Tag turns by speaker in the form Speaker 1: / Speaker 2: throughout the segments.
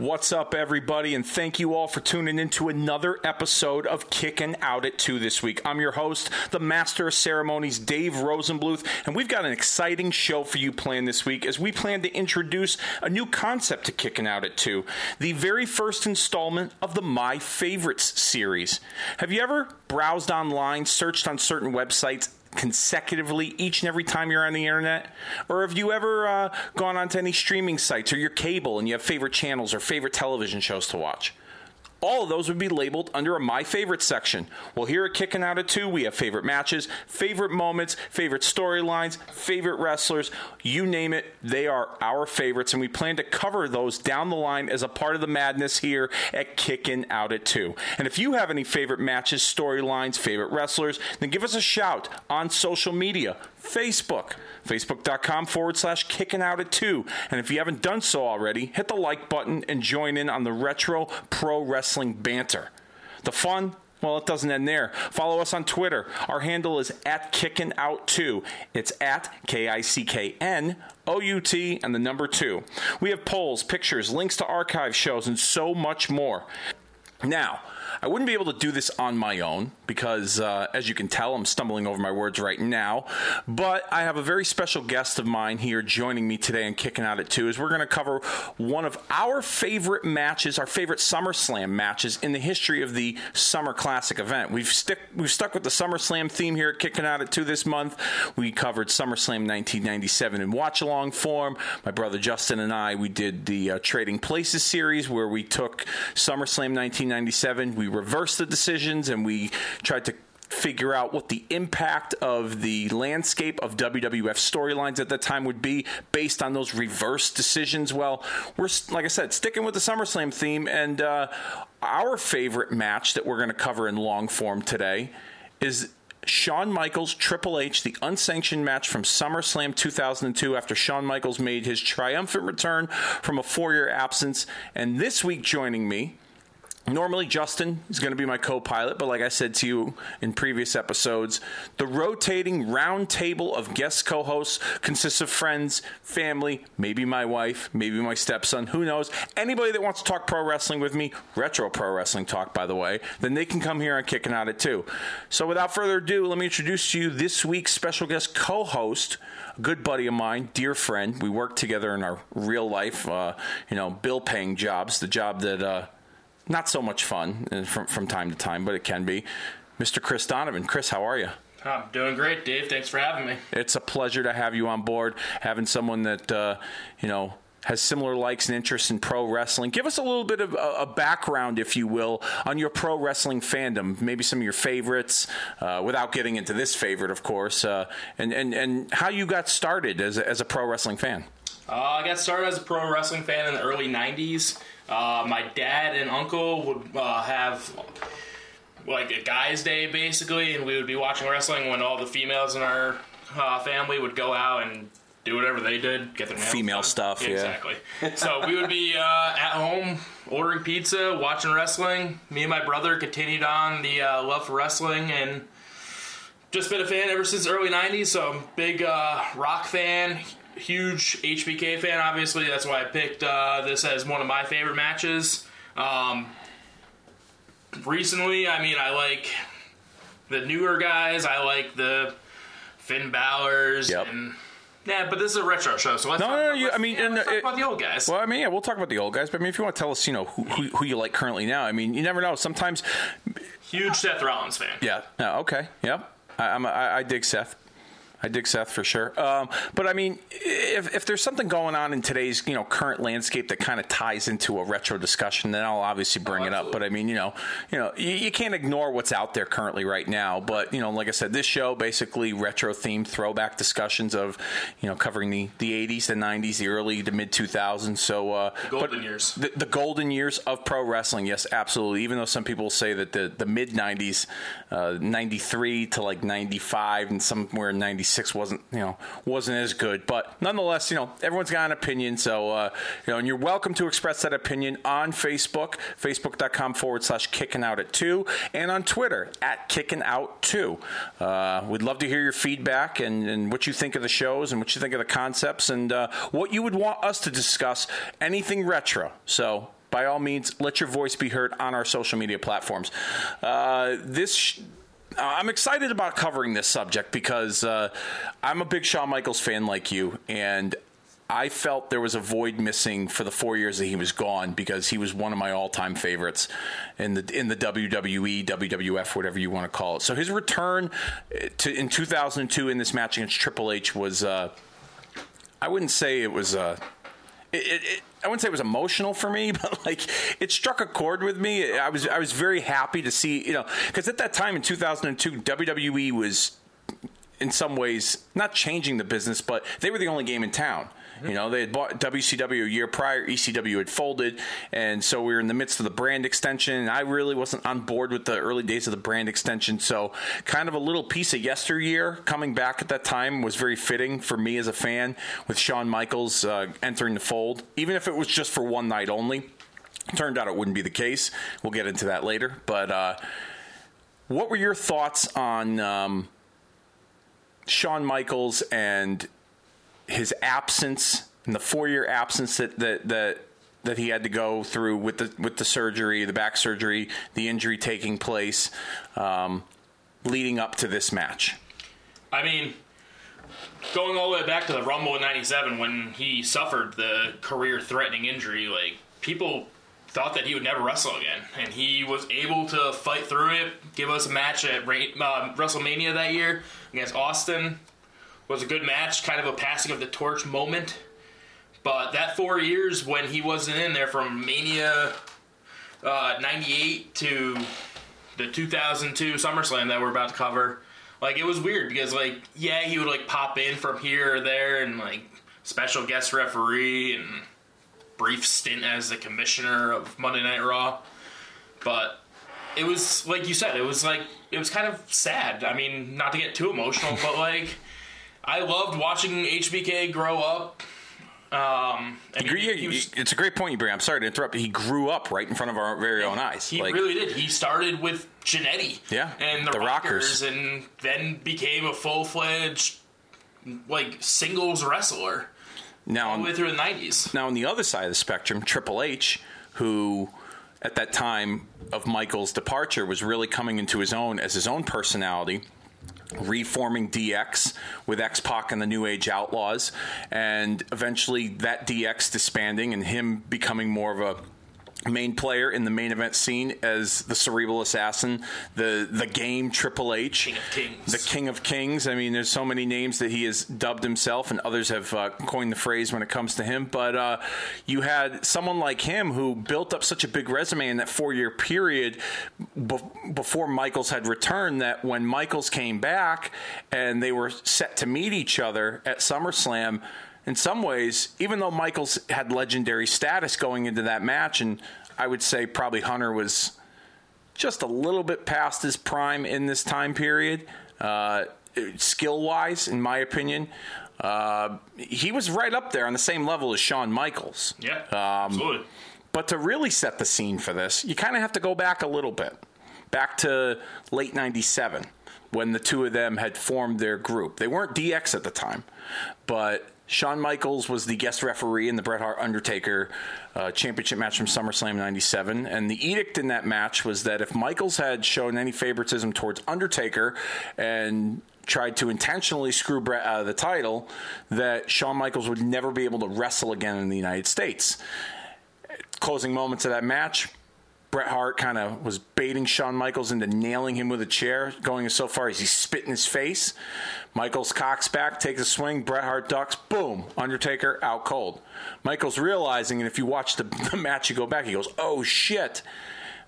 Speaker 1: What's up, everybody, and thank you all for tuning in to another episode of Kicking Out at 2 this week. I'm your host, the Master of Ceremonies, Dave Rosenbluth, and we've got an exciting show for you planned this week as we plan to introduce a new concept to Kicking Out at 2, the very first installment of the My Favorites series. Have you ever browsed online, searched on certain websites, consecutively each and every time you're on the internet? Or have you ever uh, gone onto any streaming sites or your cable and you have favorite channels or favorite television shows to watch? All of those would be labeled under a My Favorite section. Well, here at Kicking Out at 2, we have favorite matches, favorite moments, favorite storylines, favorite wrestlers. You name it, they are our favorites, and we plan to cover those down the line as a part of the madness here at Kicking Out at 2. And if you have any favorite matches, storylines, favorite wrestlers, then give us a shout on social media. Facebook, facebook.com forward slash kicking out at two. And if you haven't done so already, hit the like button and join in on the retro pro wrestling banter. The fun, well, it doesn't end there. Follow us on Twitter. Our handle is at kicking out two. It's at K I C K N O U T and the number two. We have polls, pictures, links to archive shows, and so much more. Now, I wouldn't be able to do this on my own because, uh, as you can tell, I'm stumbling over my words right now. But I have a very special guest of mine here joining me today and kicking out at two. Is we're going to cover one of our favorite matches, our favorite SummerSlam matches in the history of the Summer Classic event. We've stick we've stuck with the SummerSlam theme here at kicking out at two this month. We covered SummerSlam 1997 in watch along form. My brother Justin and I we did the uh, Trading Places series where we took SummerSlam 1997. We reversed the decisions and we tried to figure out what the impact of the landscape of WWF storylines at that time would be based on those reverse decisions. Well, we're like I said, sticking with the SummerSlam theme, and uh, our favorite match that we're going to cover in long form today is. Shawn Michaels, Triple H, the unsanctioned match from SummerSlam 2002 after Shawn Michaels made his triumphant return from a four year absence. And this week joining me Normally, Justin is going to be my co pilot, but like I said to you in previous episodes, the rotating round table of guest co hosts consists of friends, family, maybe my wife, maybe my stepson, who knows. Anybody that wants to talk pro wrestling with me, retro pro wrestling talk, by the way, then they can come here and Kicking Out at 2. So without further ado, let me introduce to you this week's special guest co host, a good buddy of mine, dear friend. We work together in our real life, uh, you know, bill paying jobs, the job that, uh, not so much fun uh, from from time to time, but it can be. Mr. Chris Donovan, Chris, how are you?
Speaker 2: I'm doing great, Dave. Thanks for having me.
Speaker 1: It's a pleasure to have you on board. Having someone that uh, you know has similar likes and interests in pro wrestling. Give us a little bit of a, a background, if you will, on your pro wrestling fandom. Maybe some of your favorites, uh, without getting into this favorite, of course, uh, and, and, and how you got started as a, as a pro wrestling fan.
Speaker 2: Uh, I got started as a pro wrestling fan in the early 90s. Uh, my dad and uncle would uh, have like a guy's day basically, and we would be watching wrestling when all the females in our uh, family would go out and do whatever they did, get their
Speaker 1: Female
Speaker 2: done.
Speaker 1: stuff, yeah.
Speaker 2: exactly. so we would be uh, at home ordering pizza, watching wrestling. Me and my brother continued on the uh, love for wrestling and just been a fan ever since the early '90s. So I'm big uh, rock fan, huge HBK fan. Obviously, that's why I picked uh, this as one of my favorite matches. Um, recently, I mean, I like the newer guys. I like the Finn Balor's
Speaker 1: Yep.
Speaker 2: and. Yeah, but this is a retro show, so let's
Speaker 1: No,
Speaker 2: talk,
Speaker 1: no, no, you- I mean,
Speaker 2: yeah, talk
Speaker 1: uh,
Speaker 2: about the old guys.
Speaker 1: Well, I mean, yeah, we'll talk about the old guys, but I mean, if you want to tell us, you know, who, who, who you like currently now, I mean, you never know. Sometimes,
Speaker 2: Huge Seth Rollins fan.
Speaker 1: yeah, no, okay, yep. I, I'm, I, I dig Seth. I dig Seth for sure. Um, but I mean, if, if there's something going on in today's you know current landscape that kind of ties into a retro discussion, then I'll obviously bring
Speaker 2: Oh,
Speaker 1: it up. But I mean, you know, you know, you, you can't ignore what's out there currently right now. But you know, like I said, this show basically retro themed throwback discussions of you know covering the the 80s, the 90s, the early to mid 2000s. So uh,
Speaker 2: golden
Speaker 1: but
Speaker 2: years.
Speaker 1: the, the golden years of pro wrestling. Yes, absolutely. Even though some people say that the the mid 90s, uh, 93 to like 95 and somewhere in 96 wasn't you know wasn't as good. But nonetheless, you know everyone's got an opinion. So uh, you know, and you're welcome to express that opinion on Facebook, facebook.com forward slash kicking out at two, and on Twitter at kicking out two. Uh, we'd love to hear your feedback and, and what you think of the shows and what you think of the concepts and uh, what you would want us to discuss. Anything retro. So by all means, let your voice be heard on our social media platforms. Uh, this. Sh- I'm excited about covering this subject because uh, I'm a big Shawn Michaels fan like you, and I felt there was a void missing for the four years that he was gone because he was one of my all-time favorites in the in the WWE, WWF, whatever you want to call it. So his return uh, to in 2002 in this match against Triple H was, uh, I wouldn't say it was. Uh, it, it, I wouldn't say it was emotional for me, but like it struck a chord with me. I was I was very happy to see you know because at that time in 2002 WWE was in some ways not changing the business, but they were the only game in town. You know, they had bought WCW a year prior. ECW had folded, and so we were in the midst of the brand extension. And I really wasn't on board with the early days of the brand extension. So, kind of a little piece of yesteryear coming back at that time was very fitting for me as a fan. With Shawn Michaels uh, entering the fold, even if it was just for one night only. Turned out it wouldn't be the case. We'll get into that later. But uh, what were your thoughts on um, Shawn Michaels and his absence and the four year absence that, that that that he had to go through with the with the surgery, the back surgery, the injury taking place, um, leading up to this match.
Speaker 2: I mean, going all the way back to the Rumble in '97 when he suffered the career-threatening injury, like people thought that he would never wrestle again, and he was able to fight through it, give us a match at uh, WrestleMania that year against Austin was a good match, kind of a passing of the torch moment. But that four years when he wasn't in there from Mania uh, 98 to the 2002 SummerSlam that we're about to cover, like it was weird because like yeah he would like pop in from here or there and like special guest referee and brief stint as the commissioner of Monday Night Raw, but it was like you said it was like it was kind of sad. I mean, not to get too emotional, but like I loved watching HBK grow up. Um,
Speaker 1: I mean, he, he was, it's a great point you bring. I'm sorry to interrupt. but He grew up right in front of our very own eyes.
Speaker 2: He like, really did. He started with Jannetty,
Speaker 1: yeah,
Speaker 2: and the, the Rockers, Rockers, and then became a full fledged like singles wrestler. Now, all the way through the '90s.
Speaker 1: Now, on the other side of the spectrum, Triple H, who at that time of Michael's departure was really coming into his own as his own personality reforming DX with X Pac and the New Age Outlaws, and eventually that DX disbanding and him becoming more of a main player in the main event scene as the cerebral assassin, the the game Triple H,
Speaker 2: King of Kings.
Speaker 1: the King of Kings. I mean, there's so many names that he has dubbed himself, and others have uh, coined the phrase when it comes to him. But uh, you had someone like him who built up such a big resume in that four year period be- before Michaels had returned. That when Michaels came back and they were set to meet each other at SummerSlam in some ways, even though Michaels had legendary status going into that match, and I would say probably Hunter was just a little bit past his prime in this time period, uh, skill wise, in my opinion. Uh, he was right up there on the same level as Shawn Michaels.
Speaker 2: Yeah, um, absolutely.
Speaker 1: But to really set the scene for this, you kind of have to go back a little bit, back to late '97 when the two of them had formed their group. They weren't DX at the time, but Shawn Michaels was the guest referee in the Bret Hart Undertaker uh, championship match from SummerSlam 97. And the edict in that match was that if Michaels had shown any favoritism towards Undertaker and tried to intentionally screw Bret out of the title, that Shawn Michaels would never be able to wrestle again in the United States. Closing moments of that match, Bret Hart kind of was baiting Shawn Michaels into nailing him with a chair, going so far as he spit in his face. Michaels cocks back, takes a swing. Bret Hart ducks. Boom. Undertaker out cold. Michaels realizing, and if you watch the, the match, you go back, he goes, oh shit.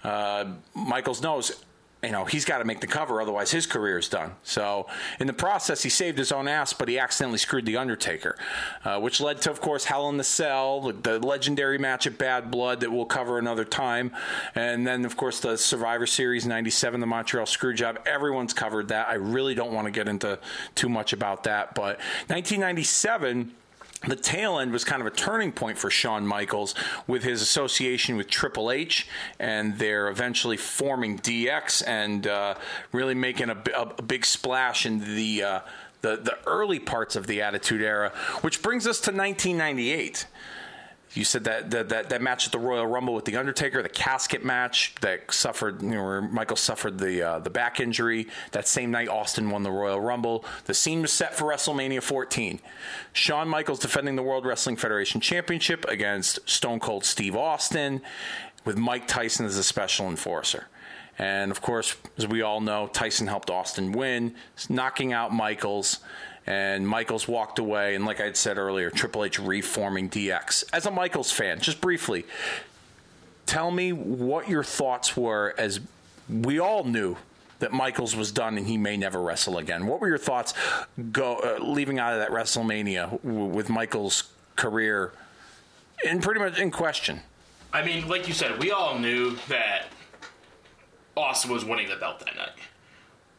Speaker 1: Uh, Michaels knows you know, he's got to make the cover, otherwise his career is done. So, in the process, he saved his own ass, but he accidentally screwed the Undertaker, uh, which led to, of course, Hell in the Cell, the legendary match at Bad Blood that we'll cover another time, and then, of course, the Survivor Series '97, the Montreal Screwjob. Everyone's covered that. I really don't want to get into too much about that, but 1997 the tail end was kind of a turning point for Shawn Michaels with his association with Triple H and their eventually forming DX and uh, really making a, a, big splash in the, uh, the the early parts of the Attitude Era, which brings us to 1998. You said that, that that that match at the Royal Rumble with the Undertaker, the casket match that suffered, you know, where Michael suffered the uh, the back injury. That same night, Austin won the Royal Rumble. The scene was set for WrestleMania 14. Shawn Michaels defending the World Wrestling Federation Championship against Stone Cold Steve Austin, with Mike Tyson as a special enforcer. And of course, as we all know, Tyson helped Austin win, knocking out Michaels and Michaels walked away. And like I had said earlier, Triple H reforming DX. As a Michaels fan, just briefly, tell me what your thoughts were as we all knew that Michaels was done and he may never wrestle again. What were your thoughts go uh, leaving out of that WrestleMania w- with Michaels' career in pretty much in question?
Speaker 2: I mean, like you said, we all knew that Austin was winning the belt that night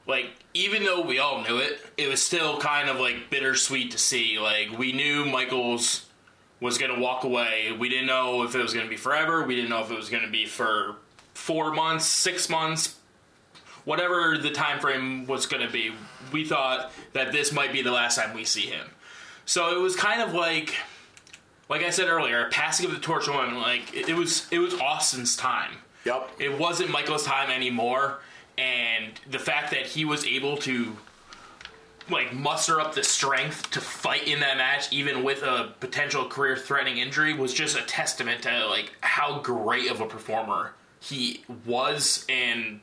Speaker 2: like even though we all knew it, it was still kind of like bittersweet to see. Like we knew Michaels was going to walk away. We didn't know if it was going to be forever. We didn't know if it was going to be for 4 months, 6 months, whatever the time frame was going to be. We thought that this might be the last time we see him. So it was kind of like like I said earlier, passing of the torch on like it, it was it was Austin's time.
Speaker 1: Yep.
Speaker 2: It wasn't Michael's time anymore and the fact that he was able to like muster up the strength to fight in that match even with a potential career threatening injury was just a testament to like how great of a performer he was and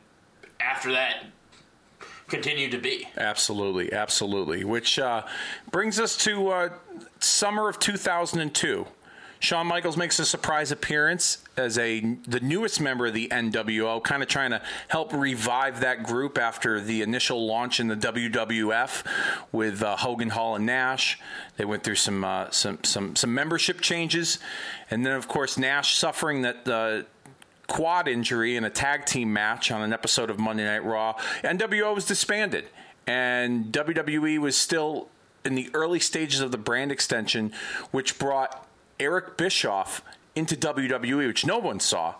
Speaker 2: after that continued to be.
Speaker 1: Absolutely. Absolutely. Which uh, brings us to uh, summer of 2002 Shawn Michaels makes a surprise appearance as a the newest member of the NWO, kind of trying to help revive that group after the initial launch in the WWF with uh, Hogan, Hall, and Nash. They went through some uh, some some some membership changes, and then of course Nash suffering that. Uh, quad injury in a tag team match on an episode of Monday Night Raw. NWO was disbanded, and WWE was still in the early stages of the brand extension, which brought Eric Bischoff into WWE, which no one saw.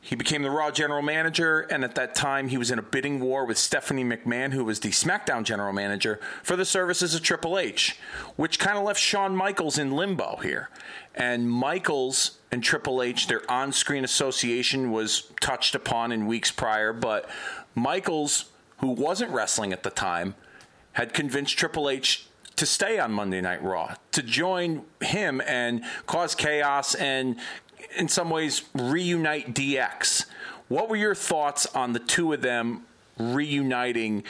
Speaker 1: He became the Raw general manager, and at that time, he was in a bidding war with Stephanie McMahon, who was the SmackDown general manager, for the services of Triple H, which kind of left Shawn Michaels in limbo here. And Michaels and Triple H, their on screen association was touched upon in weeks prior, but Michaels, who wasn't wrestling at the time, had convinced Triple H to stay on Monday Night Raw, to join him and cause chaos and, in some ways, reunite DX. What were your thoughts on the two of them reuniting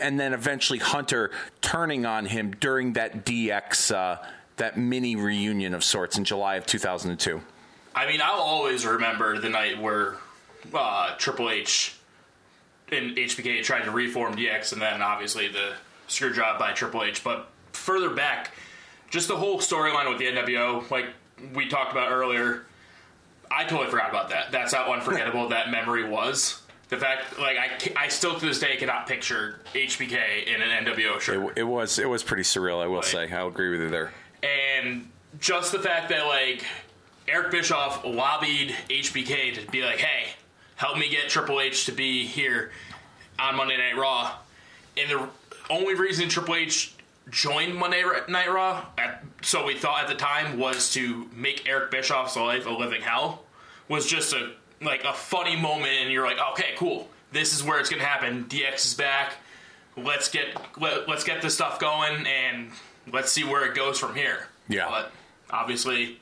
Speaker 1: and then eventually Hunter turning on him during that DX, uh, that mini reunion of sorts in July of 2002?
Speaker 2: I mean, I'll always remember the night where uh, Triple H and HBK tried to reform DX, and then obviously the screw job by Triple H. But further back, just the whole storyline with the NWO, like we talked about earlier, I totally forgot about that. That's how unforgettable that memory was. The fact, like, I, I still to this day cannot picture HBK in an NWO shirt.
Speaker 1: It, it was it was pretty surreal. I will say. I'll agree with you there.
Speaker 2: And just the fact that like Eric Bischoff lobbied HBK to be like, "Hey, help me get Triple H to be here on Monday Night Raw," and the only reason Triple H joined Monday Night Raw, at, so we thought at the time, was to make Eric Bischoff's life a living hell. Was just a like a funny moment, and you're like, okay, cool. This is where it's gonna happen. DX is back. Let's get let, let's get this stuff going, and let's see where it goes from here.
Speaker 1: Yeah,
Speaker 2: but obviously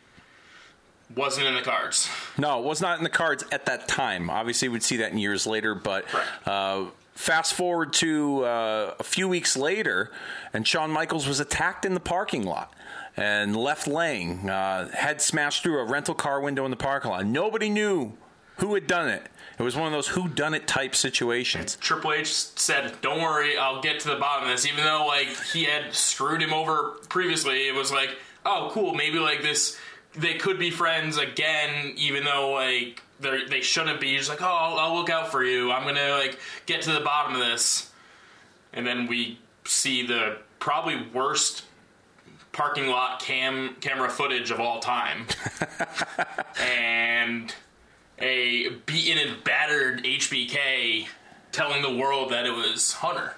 Speaker 2: wasn't in the cards.
Speaker 1: No, it was not in the cards at that time. Obviously, we'd see that in years later, but uh, fast forward to uh, a few weeks later, and Shawn Michaels was attacked in the parking lot and left laying, uh, head smashed through a rental car window in the parking lot. Nobody knew who had done it. It was one of those who done it type situations.
Speaker 2: Triple H said, "Don't worry, I'll get to the bottom of this." Even though like he had screwed him over previously, it was like, "Oh, cool, maybe like this." They could be friends again, even though like they they shouldn't be. just like, "Oh, I'll, I'll look out for you. I'm gonna like get to the bottom of this." And then we see the probably worst parking lot cam camera footage of all time, and a beaten and battered HBK telling the world that it was Hunter.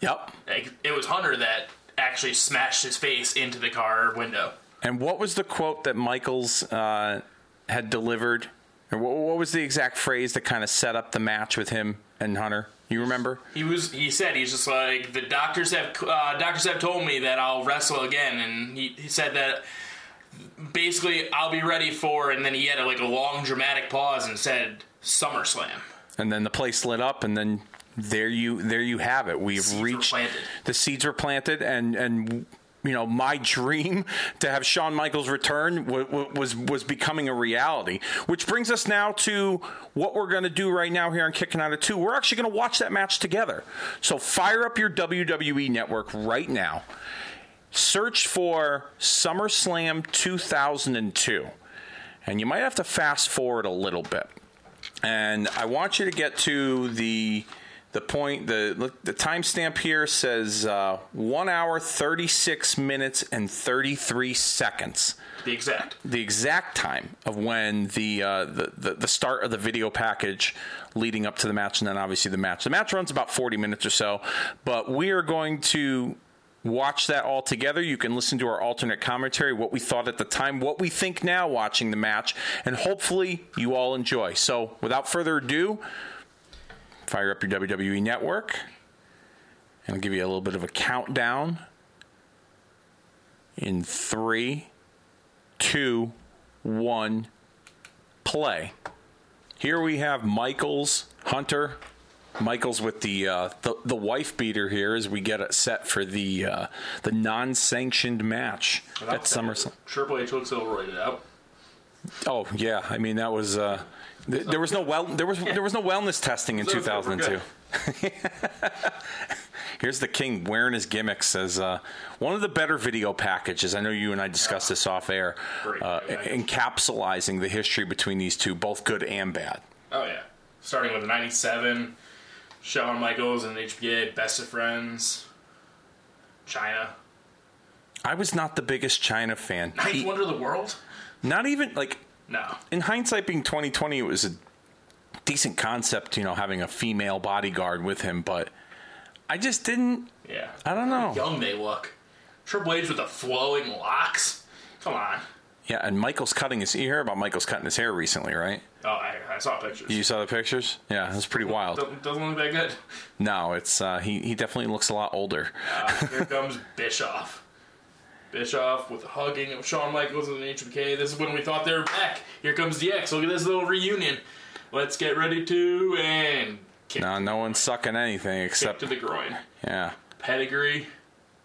Speaker 1: Yep,
Speaker 2: like, it was Hunter that actually smashed his face into the car window.
Speaker 1: And what was the quote that Michaels uh, had delivered? Or what, what was the exact phrase that kind of set up the match with him and Hunter? You remember?
Speaker 2: He was. He said he's just like the doctors have. Uh, doctors have told me that I'll wrestle again, and he, he said that basically I'll be ready for. And then he had a, like a long dramatic pause and said SummerSlam.
Speaker 1: And then the place lit up, and then there you there you have it. We've
Speaker 2: Seeds were
Speaker 1: reached
Speaker 2: planted.
Speaker 1: the seeds were planted, and and you know my dream to have Shawn Michaels return w- w- was was becoming a reality. Which brings us now to what we're going to do right now here on Kicking Out of Two. We're actually going to watch that match together. So fire up your WWE network right now. Search for SummerSlam 2002, and you might have to fast forward a little bit and I want you to get to the the point. The look, the timestamp here says uh, one hour, thirty six minutes, and thirty three seconds.
Speaker 2: The exact.
Speaker 1: The exact time of when the, uh, the the the start of the video package leading up to the match, and then obviously the match. The match runs about forty minutes or so, but we are going to watch that all together. You can listen to our alternate commentary, what we thought at the time, what we think now watching the match, and hopefully you all enjoy. So, without further ado, fire up your WWE network, and I'll give you a little bit of a countdown in three, two, one, play. Here we have Michaels, Hunter, Michaels with the uh, the, the wife beater here as we get it set for the uh, the non sanctioned match at SummerSlam.
Speaker 2: Triple H looks little out.
Speaker 1: Oh yeah, I mean that was uh, there was no well there was there was no wellness testing in
Speaker 2: So,
Speaker 1: two
Speaker 2: we're
Speaker 1: thousand two.
Speaker 2: good.
Speaker 1: Here's the king wearing his gimmicks as uh, one of the better video packages. I know you and I discussed this off air, uh, encapsulating the history between these two, both good and bad.
Speaker 2: Oh yeah, starting with '97, Shawn Michaels and HBA, best of friends. Chyna,
Speaker 1: I was not the biggest Chyna fan.
Speaker 2: ninth wonder of the world.
Speaker 1: not even like
Speaker 2: No,
Speaker 1: in hindsight, being 2020, it was a decent concept, you know, having a female bodyguard with him, but I just didn't.
Speaker 2: yeah.
Speaker 1: I don't know.
Speaker 2: Young they look. Triple H with the flowing locks. Come on.
Speaker 1: Yeah, and Michael's cutting his. You heard about Michael's cutting his hair recently, right?
Speaker 2: Oh, I, I saw pictures.
Speaker 1: You saw the pictures? Yeah, it was pretty wild.
Speaker 2: Doesn't, doesn't look that good.
Speaker 1: No, it's uh, he. He definitely looks a lot older.
Speaker 2: Uh, here comes Bischoff. Bischoff with a hugging of Shawn Michaels and HBK. This is when we thought they were back. Here comes DX. Look at this little reunion. Let's get ready to and kick,
Speaker 1: No, no one's sucking anything
Speaker 2: kick
Speaker 1: except
Speaker 2: to the groin.
Speaker 1: yeah.
Speaker 2: Pedigree.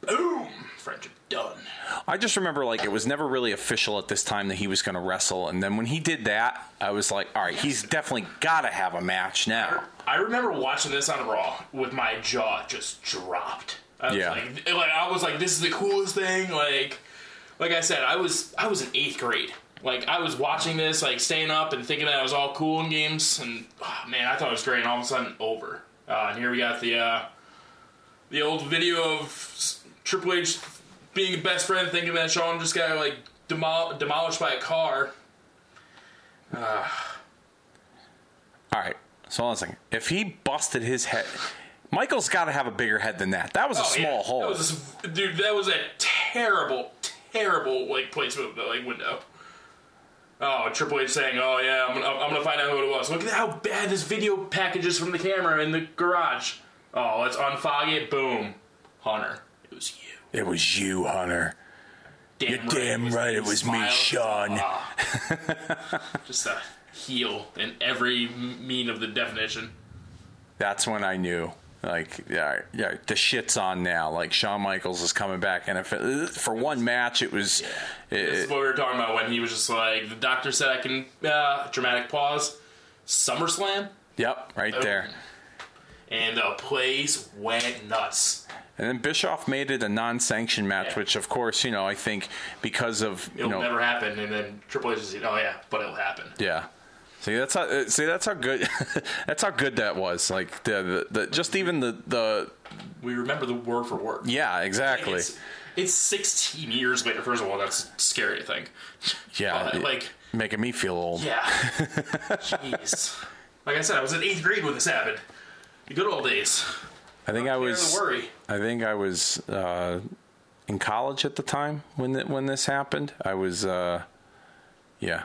Speaker 2: Boom. Friendship done.
Speaker 1: I just remember like it was never really official at this time that he was going to wrestle, and then when he did that, I was like, all right, he's definitely got to have a match now.
Speaker 2: I remember watching this on Raw with my jaw just dropped. I was
Speaker 1: Yeah.
Speaker 2: like, like I was like, this is the coolest thing. Like, like I said, I was I was in eighth grade. Like I was watching this, like staying up and thinking that it was all cool in games, and oh, man, I thought it was great. And all of a sudden, over. Uh, and here we got the uh, the old video of Triple H being a best friend, thinking that Shawn just got like demol- demolished by a car. Uh.
Speaker 1: All right, so hold on a second. If he busted his head, Michael's got to have a bigger head than that. That was a
Speaker 2: Oh,
Speaker 1: small
Speaker 2: yeah.
Speaker 1: hole.
Speaker 2: That was just, dude, that was a terrible, terrible like placement of the like window. Oh, Triple H saying, "Oh yeah, I'm gonna, I'm gonna find out who it was." Look at how bad this video package is from the camera in the garage. Oh, let's unfog it. Boom, Hunter, it was you.
Speaker 1: it was you, Hunter.
Speaker 2: Damn
Speaker 1: You're damn right, it was me, Shawn.
Speaker 2: Ah. Just a heel in every mean of the definition.
Speaker 1: That's when I knew. Like, yeah, yeah, the shit's on now. Like, Shawn Michaels is coming back, and if it, for one match, it was,
Speaker 2: This is what we were talking about when he was just like, the doctor said I can. Uh, dramatic pause. SummerSlam.
Speaker 1: yep, right there.
Speaker 2: and the place went nuts.
Speaker 1: And then Bischoff made it a non-sanctioned match,
Speaker 2: Yeah.
Speaker 1: which, of course, you know, I think because of
Speaker 2: It'll
Speaker 1: know,
Speaker 2: never happen, and then Triple H is, oh yeah, but it'll happen.
Speaker 1: yeah. See, that's how. uh, See, that's how good. that's how good that was. Like the, the, the just even the the
Speaker 2: We remember the word for word.
Speaker 1: yeah, exactly.
Speaker 2: It's, it's 16 years later. First of all, that's scary to think.
Speaker 1: Yeah,
Speaker 2: like,
Speaker 1: making me feel old.
Speaker 2: yeah. Jeez. Like I said, I was in eighth grade when this happened. The good old days.
Speaker 1: I think I
Speaker 2: Care
Speaker 1: was.
Speaker 2: worry.
Speaker 1: I think I was uh, in college at the time when th- when this happened. I was, uh, yeah,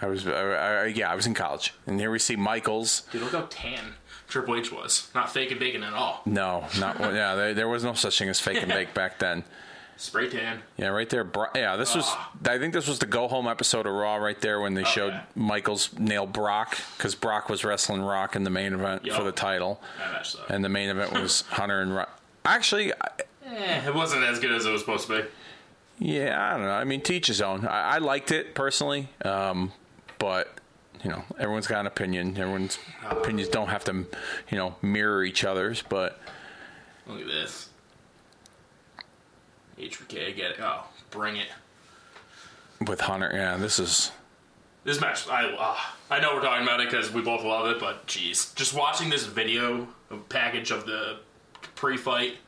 Speaker 1: I was, I, I, yeah, I was in college, and here we see Michaels.
Speaker 2: Dude, look how tan Triple H was. Not fake and bacon at all.
Speaker 1: No, not yeah. There, there was no such thing as fake and bake back then.
Speaker 2: Spray tan.
Speaker 1: Yeah, right there. Bro- Yeah, this was. I think this was the go home episode of Raw right there when they showed
Speaker 2: yeah.
Speaker 1: Michaels nail Brock because Brock was wrestling Rock in the main event for the title,
Speaker 2: That
Speaker 1: and the main event was Hunter and Rock. Actually,
Speaker 2: Eh, it wasn't as good as it was supposed to be.
Speaker 1: yeah, I don't know. I mean, teach his own. I, I liked it personally, um, but you know, everyone's got an opinion. Everyone's opinions don't have to, you know, mirror each other's. But
Speaker 2: Look at this. HBK, I get it. Oh, bring it.
Speaker 1: with Hunter, yeah, this is
Speaker 2: This match, I uh, I know we're talking about it because we both love it, but jeez, just watching this video package of the pre-fight,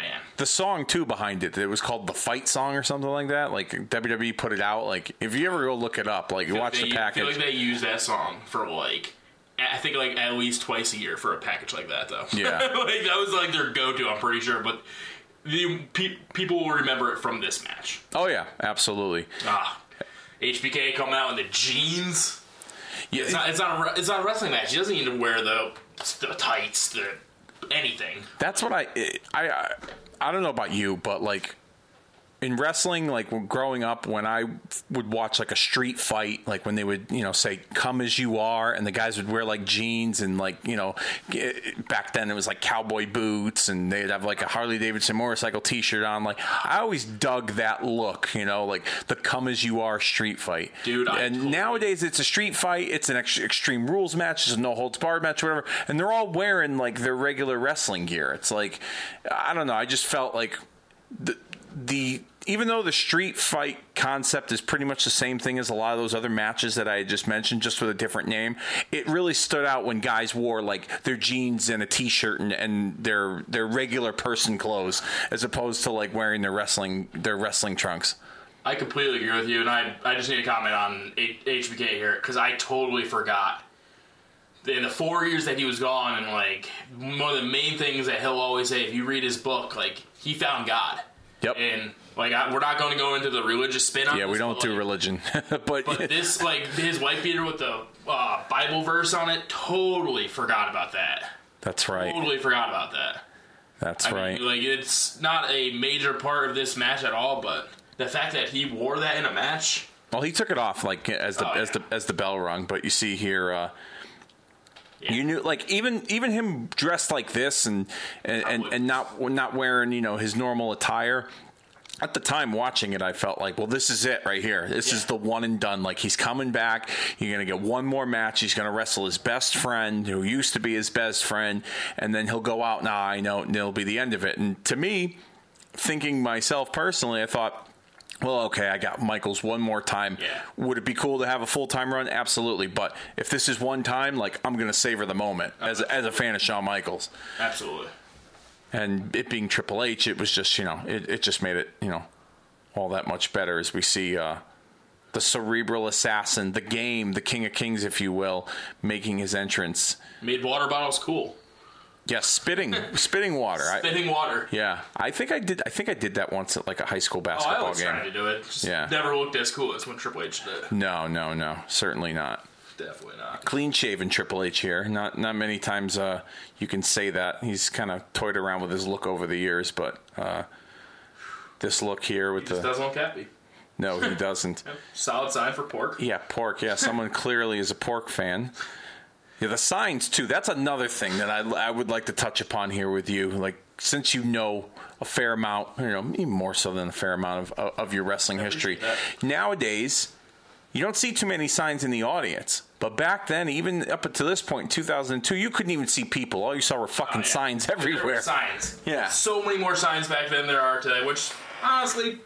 Speaker 2: man,
Speaker 1: the song too behind it. It was called the Fight Song or something like that. Like WWE put it out. Like if you ever go look it up, like you watch
Speaker 2: they,
Speaker 1: the
Speaker 2: I feel
Speaker 1: package.
Speaker 2: like they use that song for like. I think like at least twice a year for a package like that, though.
Speaker 1: Yeah.
Speaker 2: like that was like their go-to. I'm pretty sure, but the pe- people will remember it from this match.
Speaker 1: oh yeah, absolutely.
Speaker 2: Ah, HBK coming out in the jeans.
Speaker 1: Yeah,
Speaker 2: It's not. It's not. A, it's not a wrestling match. He doesn't need to wear the the tights, the anything.
Speaker 1: That's what I, I I I don't know about you, but like in wrestling, like growing up, when I would watch like a street fight, like when they would you know say "come as you are," and the guys would wear like jeans and like you know get- eh, back then it was like cowboy boots, and they'd have like a Harley Davidson motorcycle T-shirt on. Like I always dug that look, you know, like the "come as you are" street fight,
Speaker 2: Dude, I
Speaker 1: And
Speaker 2: totally-
Speaker 1: nowadays it's a street fight, it's an ex- extreme rules match, it's a no holds barred match, whatever, and they're all wearing like their regular wrestling gear. It's like I don't know. I just felt like the the even though the street fight concept is pretty much the same thing as a lot of those other matches that I just mentioned, just with a different name, it really stood out when guys wore like their jeans and a t-shirt and, and their their regular person clothes, as opposed to like wearing their wrestling their wrestling trunks.
Speaker 2: I completely agree with you, and I I just need to comment on HBK here because I totally forgot. In the four years that he was gone, and like one of the main things that he'll always say, if you read his book, like he found God.
Speaker 1: Yep.
Speaker 2: And like I, we're not going to go into the religious spin on
Speaker 1: Yeah, we don't
Speaker 2: but,
Speaker 1: do
Speaker 2: like,
Speaker 1: religion, but,
Speaker 2: But this, like his white beater with the uh, Bible verse on it, totally forgot about that.
Speaker 1: that's right.
Speaker 2: Totally forgot about that.
Speaker 1: That's
Speaker 2: I
Speaker 1: right.
Speaker 2: mean, like it's not a major part of this match at all, but the fact that he wore that in a match,
Speaker 1: Well, he took it off like as the
Speaker 2: Oh,
Speaker 1: as
Speaker 2: yeah.
Speaker 1: the as the bell rung, but you see here. Uh,
Speaker 2: Yeah.
Speaker 1: You knew, like even even him dressed like this and and, and and not not wearing you know his normal attire. At the time watching it, I felt like, well, this is it right here. This is the one and done. Like he's coming back. You're gonna get one more match. He's gonna wrestle his best friend, who used to be his best friend, and then he'll go out. Nah, I know, and it'll be the end of it. And to me, thinking myself personally, I thought, well, okay, I got Michaels one more time.
Speaker 2: Yeah.
Speaker 1: Would it be cool to have a full time run? Absolutely. But if this is one time, like I'm going to savor the moment as as a fan of Shawn Michaels.
Speaker 2: absolutely.
Speaker 1: And it being Triple H, it was just you know it, it just made it you know all that much better as we see uh, the cerebral assassin, the game, the King of Kings, if you will, making his entrance.
Speaker 2: Made water bottles cool.
Speaker 1: Yes, spitting spitting water.
Speaker 2: Spitting water.
Speaker 1: yeah, I think I did. I think I did that once at like a high school basketball
Speaker 2: Oh, I was
Speaker 1: game.
Speaker 2: trying to do it. Just
Speaker 1: Yeah.
Speaker 2: never looked as cool as when Triple H did. It.
Speaker 1: No, no, no, certainly not.
Speaker 2: Definitely not.
Speaker 1: clean shaven Triple H here. Not not many times uh, you can say that. He's kind of toyed around with his look over the years, but uh, this look here with
Speaker 2: Just
Speaker 1: the
Speaker 2: doesn't look happy.
Speaker 1: no, he doesn't.
Speaker 2: Solid sign for pork.
Speaker 1: Yeah, pork. Yeah, someone clearly is a pork fan. Yeah, the signs too. That's another thing that I, I would like to touch upon here with you. Like since you know a fair amount, you know, even more so than a fair amount of of your wrestling history. Nowadays, you don't see too many signs in the audience. But back then, even up to this point in 2002, you couldn't even see people. All you saw were fucking
Speaker 2: Oh, yeah.
Speaker 1: signs everywhere.
Speaker 2: Signs.
Speaker 1: Yeah.
Speaker 2: So many more signs back then than there are today, which honestly,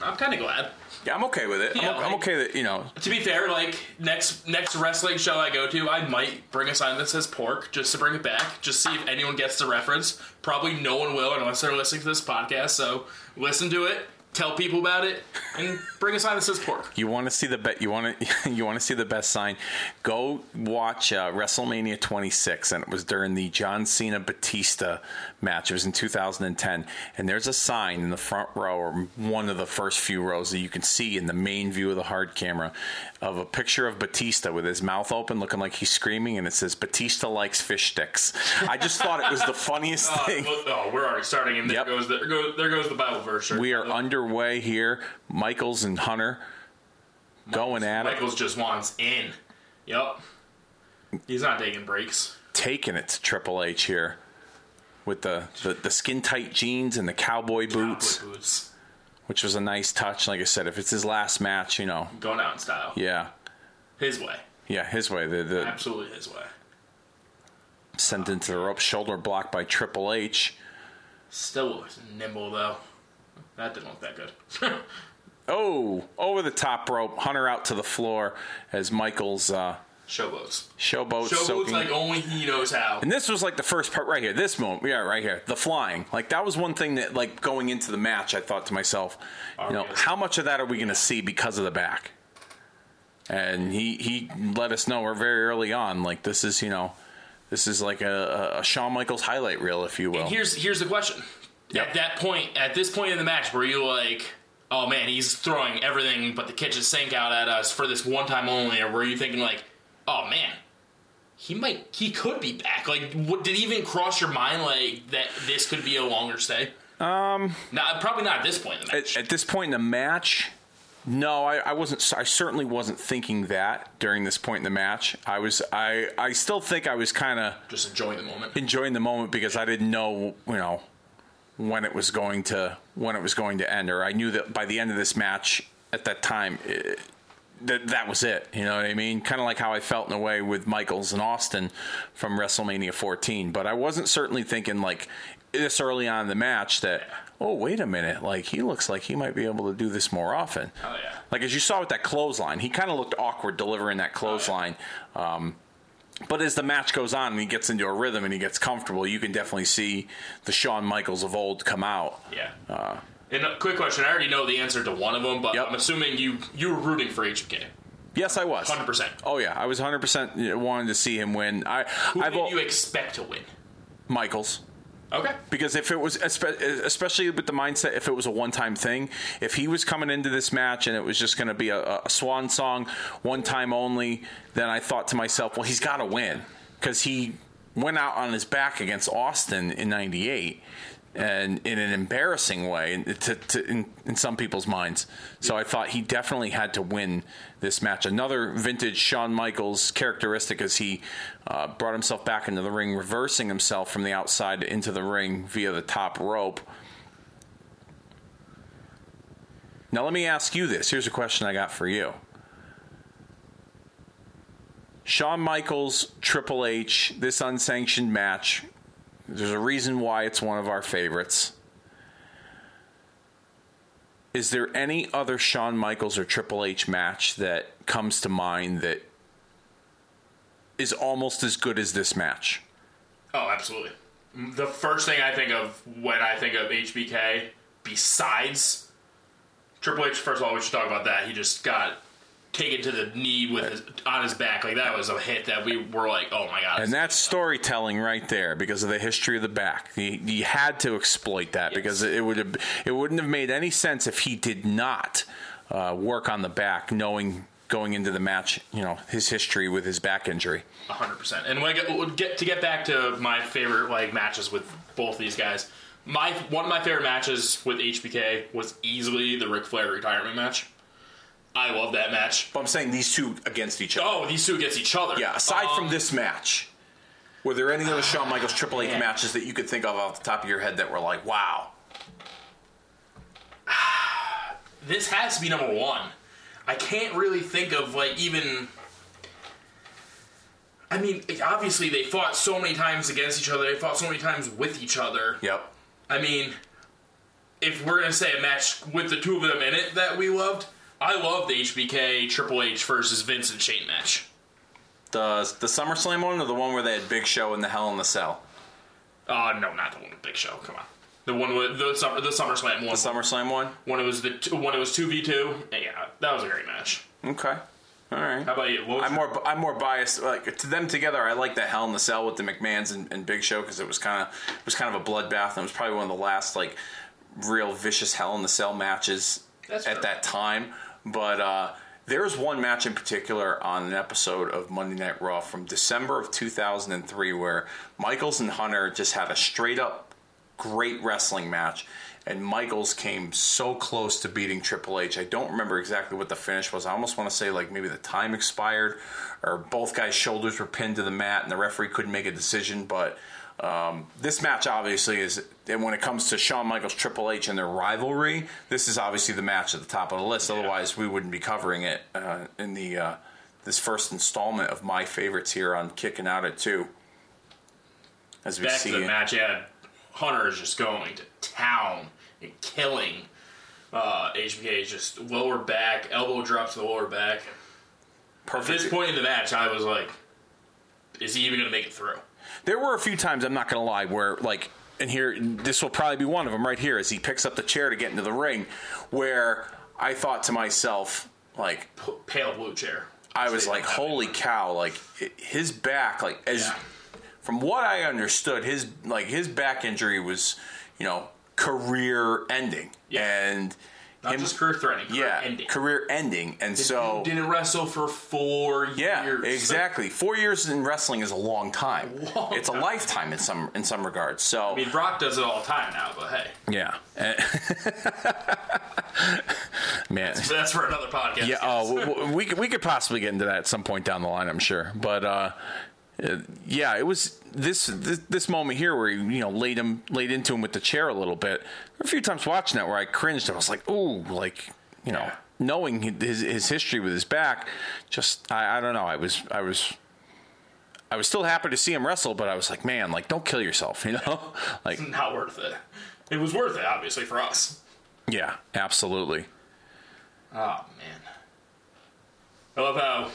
Speaker 2: I'm kind of glad.
Speaker 1: Yeah, I'm okay with it.
Speaker 2: Yeah,
Speaker 1: I'm, I'm okay that you know.
Speaker 2: To be fair, like next next wrestling show I go to, I might bring a sign that says pork just to bring it back, just see if anyone gets the reference. Probably no one will unless they're listening to this podcast. So listen to it, tell people about it, and bring a sign that says pork.
Speaker 1: You want to see the be- you want to you want to see the best sign? Go watch uh, WrestleMania 26, and it was during the John Cena Batista match. It was in 2010, and there's a sign in the front row or one of the first few rows that you can see in the main view of the hard camera of a picture of Batista with his mouth open, looking like he's screaming, and it says Batista likes fish sticks. I just thought it was the funniest
Speaker 2: Uh,
Speaker 1: thing.
Speaker 2: well, oh, we're already starting, and there
Speaker 1: Yep.
Speaker 2: goes the, there goes there goes the Bible verse. right
Speaker 1: We are underway here. Michaels and Hunter going at it.
Speaker 2: Michaels just wants in. Yep. He's not taking breaks.
Speaker 1: taking it to Triple H here with the, the, the skin tight jeans and the cowboy boots,
Speaker 2: Cowboy boots.
Speaker 1: which was a nice touch. Like I said, if it's his last match, you know,
Speaker 2: Going out in style.
Speaker 1: yeah,
Speaker 2: His way.
Speaker 1: yeah, his way. The, the
Speaker 2: Absolutely his way.
Speaker 1: sent into the rope, shoulder blocked by Triple H.
Speaker 2: Still looks nimble though. That didn't look that good.
Speaker 1: Oh, over the top rope, Hunter out to the floor as Michaels uh,
Speaker 2: Showboats.
Speaker 1: showboat
Speaker 2: Showboats
Speaker 1: soaking.
Speaker 2: like only he knows how.
Speaker 1: And this was like the first part right here. This moment, yeah, right here, the flying. Like that was one thing that, like going into the match, I thought to myself,
Speaker 2: Are
Speaker 1: you know, how much of that are we going to see because of the back? And he he let us know we're very early on. Like this is you know, this is like a, a Shawn Michaels highlight reel, if you will.
Speaker 2: And here's here's the question.
Speaker 1: Yep.
Speaker 2: At that point, at this point in the match, were you like, oh man, he's throwing everything but the kitchen sink out at us for this one time only, or were you thinking like, oh man, he might, he could be back? Like, what, did it even cross your mind like that this could be a longer stay? Um, not probably not at this point in the match.
Speaker 1: at, at this point in the match, no, I, I wasn't. I certainly wasn't thinking that during this point in the match. I was. I I still think I was kind of
Speaker 2: Just enjoying the moment.
Speaker 1: enjoying the moment because I didn't know, you know, when it was going to when it was going to end, or I knew that by the end of this match at that time. It, that that was it, you know what I mean? Kind of like how I felt in a way with Michaels and Austin from WrestleMania 14. But I wasn't certainly thinking like this early on in the match that oh wait a minute, like he looks like he might be able to do this more often.
Speaker 2: Oh, yeah.
Speaker 1: Like as you saw with that clothesline, he kind of looked awkward delivering that clothesline. Um, but as the match goes on and he gets into a rhythm and he gets comfortable, you can definitely see the Shawn Michaels of old come out.
Speaker 2: Yeah. And a quick question. I already know the answer to one of them, but
Speaker 1: Yep.
Speaker 2: I'm assuming you you were rooting for HBK.
Speaker 1: Yes, I was.
Speaker 2: 100%.
Speaker 1: Oh yeah, I was 100% wanted to see him win. I
Speaker 2: Who
Speaker 1: I've
Speaker 2: did
Speaker 1: al-
Speaker 2: you expect to win?
Speaker 1: Michaels.
Speaker 2: Okay.
Speaker 1: Because if it was, espe- especially with the mindset, if it was a one-time thing, if he was coming into this match and it was just going to be a, a swan song, one time only, then I thought to myself, well, he's got to win because he went out on his back against Austin in '98, and in an embarrassing way, in- to, to, in, in some people's minds. So I thought he definitely had to win this match. Another vintage Shawn Michaels characteristic as he uh, brought himself back into the ring, reversing himself from the outside into the ring via the top rope. Now, let me ask you this. Here's a question I got for you. Shawn Michaels, Triple H, this unsanctioned match. There's a reason why it's one of our favorites. Is there any other Shawn Michaels or Triple H match that comes to mind that is almost as good as this match?
Speaker 2: Oh, absolutely. The first thing I think of when I think of HBK, besides Triple H, first of all, we should talk about that. He just got taken to the knee with his on his back. Like that was a hit that we were like, oh my god.
Speaker 1: And that's storytelling right there because of the history of the back. You, you had to exploit that because it would have it wouldn't have made any sense if he did not uh, work on the back, knowing going into the match, you know, his history with his back injury.
Speaker 2: hundred percent. And when I get, get to get back to my favorite like matches with both these guys, my one of my favorite matches with HBK was easily the Ric Flair retirement match. I love that match.
Speaker 1: But I'm saying these two against each other.
Speaker 2: Oh, these two against each other.
Speaker 1: Yeah, aside from
Speaker 2: Um,
Speaker 1: this match, were there any other Shawn Michaels Triple H
Speaker 2: man.
Speaker 1: matches that you could think of off the top of your head that were like, wow?
Speaker 2: this has to be number one. I can't really think of like even. I mean, obviously they fought so many times against each other. They fought so many times with each other.
Speaker 1: Yep.
Speaker 2: I mean, if we're gonna say a match with the two of them in it that we loved, I love the HBK Triple H versus Vince and Shane match.
Speaker 1: The the SummerSlam one or the one where they had Big Show in the Hell in the Cell?
Speaker 2: Uh no, not the one with Big Show. Come on. The one with the summer the SummerSlam one.
Speaker 1: The SummerSlam one.
Speaker 2: when it was the t- when it was two v two. Yeah, that was a great match.
Speaker 1: Okay. All right.
Speaker 2: How about you?
Speaker 1: I'm
Speaker 2: your-
Speaker 1: more I'm more biased like to them together. I like the Hell in the Cell with the McMahon's and, and Big Show because it was kind of it was kind of a bloodbath and it was probably one of the last like real vicious Hell in the Cell matches
Speaker 2: That's
Speaker 1: at
Speaker 2: fair.
Speaker 1: that time. But uh, there's one match in particular on an episode of Monday Night Raw from December of 2003 where Michaels and Hunter just had a straight up great wrestling match. And Michaels came so close to beating Triple H. I don't remember exactly what the finish was. I almost want to say like maybe the time expired, or both guys' shoulders were pinned to the mat, and the referee couldn't make a decision. But um, this match obviously is, and when it comes to Shawn Michaels, Triple H, and their rivalry, this is obviously the match at the top of the list. Otherwise, we wouldn't be covering it uh, in the uh, this first installment of my favorites here on Kicking Out at Two. As we
Speaker 2: back
Speaker 1: see
Speaker 2: to the
Speaker 1: it.
Speaker 2: match? Yeah, Hunter is just going to town and killing. Uh, HBK just lower back, elbow drop to the lower back. At
Speaker 1: perfect.
Speaker 2: this point in the match, I was like, "Is he even going to make it through?"
Speaker 1: There were a few times I'm not going to lie where like and here this will probably be one of them right here as he picks up the chair to get into the ring where I thought to myself like
Speaker 2: P- pale blue chair.
Speaker 1: I was like holy cow like his back like as
Speaker 2: Yeah.
Speaker 1: from what I understood his like his back injury was you know career ending
Speaker 2: Yeah.
Speaker 1: and
Speaker 2: Not
Speaker 1: him-
Speaker 2: just career threatening, career
Speaker 1: yeah
Speaker 2: ending.
Speaker 1: career ending and so
Speaker 2: didn't wrestle for four
Speaker 1: Yeah,
Speaker 2: years.
Speaker 1: exactly. Four years in wrestling is a long time.
Speaker 2: Long
Speaker 1: it's a lifetime in some in some regards. So
Speaker 2: I mean, Brock does it all the time now, but hey,
Speaker 1: yeah, man.
Speaker 2: that's for another podcast.
Speaker 1: Yeah. Oh, w- we could we could possibly get into that at some point down the line. I'm sure, but. uh uh, yeah, it was this, this this moment here where he you know laid him laid into him with the chair a little bit. A few times watching that where I cringed. I was like, ooh, like you know,
Speaker 2: Yeah.
Speaker 1: knowing his his history with his back, just I, I don't know. I was I was I was still happy to see him wrestle, but I was like, man, like don't kill yourself, you know? like
Speaker 2: not worth it. It was worth it, obviously, for us.
Speaker 1: yeah, absolutely.
Speaker 2: Oh man, I love how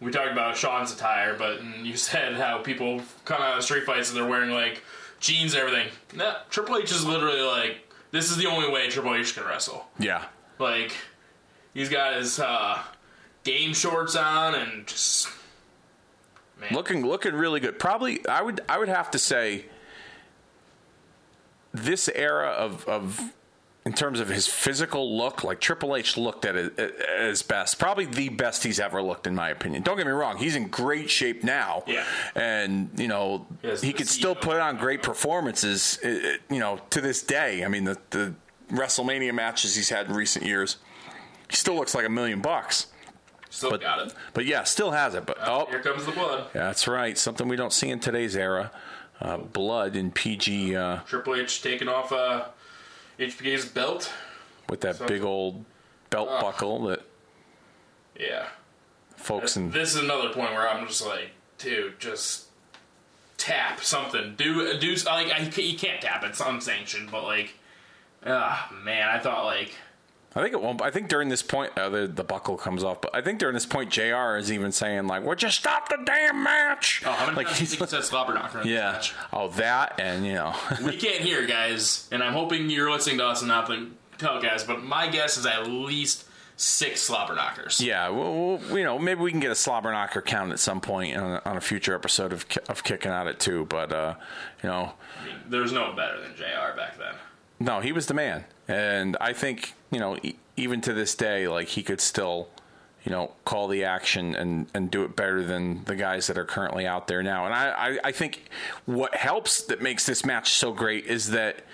Speaker 2: we talked about Shawn's attire, but you said how people come out of street fights and they're wearing like jeans and everything. Nah, Triple H is literally like, this is the only way Triple H can wrestle.
Speaker 1: Yeah.
Speaker 2: Like, he's got his uh, game shorts on and just man.
Speaker 1: looking looking really good. Probably, I would I would have to say this era of of in terms of his physical look, like Triple H looked at it his best. Probably the best he's ever looked, in my opinion. Don't get me wrong; he's in great shape now.
Speaker 2: Yeah.
Speaker 1: and you know he
Speaker 2: the
Speaker 1: could still put on great performances. You know, to this day. I mean, the the WrestleMania matches he's had in recent years, he still looks like a million bucks.
Speaker 2: Still got it.
Speaker 1: But yeah, still has it. But oh,
Speaker 2: Here comes the blood.
Speaker 1: that's right. Something we don't see in today's era. Uh, blood in PG uh,
Speaker 2: Triple H taking off uh, HBK's belt.
Speaker 1: with that
Speaker 2: So-
Speaker 1: big old belt buckle that
Speaker 2: Yeah.
Speaker 1: folks in.
Speaker 2: This is another point where I'm just like, dude, just tap something. Do do like I, you can't tap. It's unsanctioned, but like, ah man, I thought like
Speaker 1: I think it won't. I think during this point, uh, the the buckle comes off. But I think during this point, JR is even saying like, "Would you stop the damn match?"
Speaker 2: oh, how many
Speaker 1: like
Speaker 2: times
Speaker 1: he's
Speaker 2: he said slobber knocker in this
Speaker 1: yeah.
Speaker 2: match?
Speaker 1: Oh, that and you know,
Speaker 2: We can't hear, guys, and I'm hoping you're listening to us and not the telecast. But my guess is at least six slobber knockers.
Speaker 1: yeah. Well, well, you know, maybe we can get a slobber knocker count at some point on a, on a future episode of of kicking out at two. But uh, you know,
Speaker 2: I mean, there's no better than JR back then.
Speaker 1: No, he was the man, and I think you know e- even to this day, like he could still, you know, call the action and and do it better than the guys that are currently out there now. And I I, I think what helps that makes this match so great is that.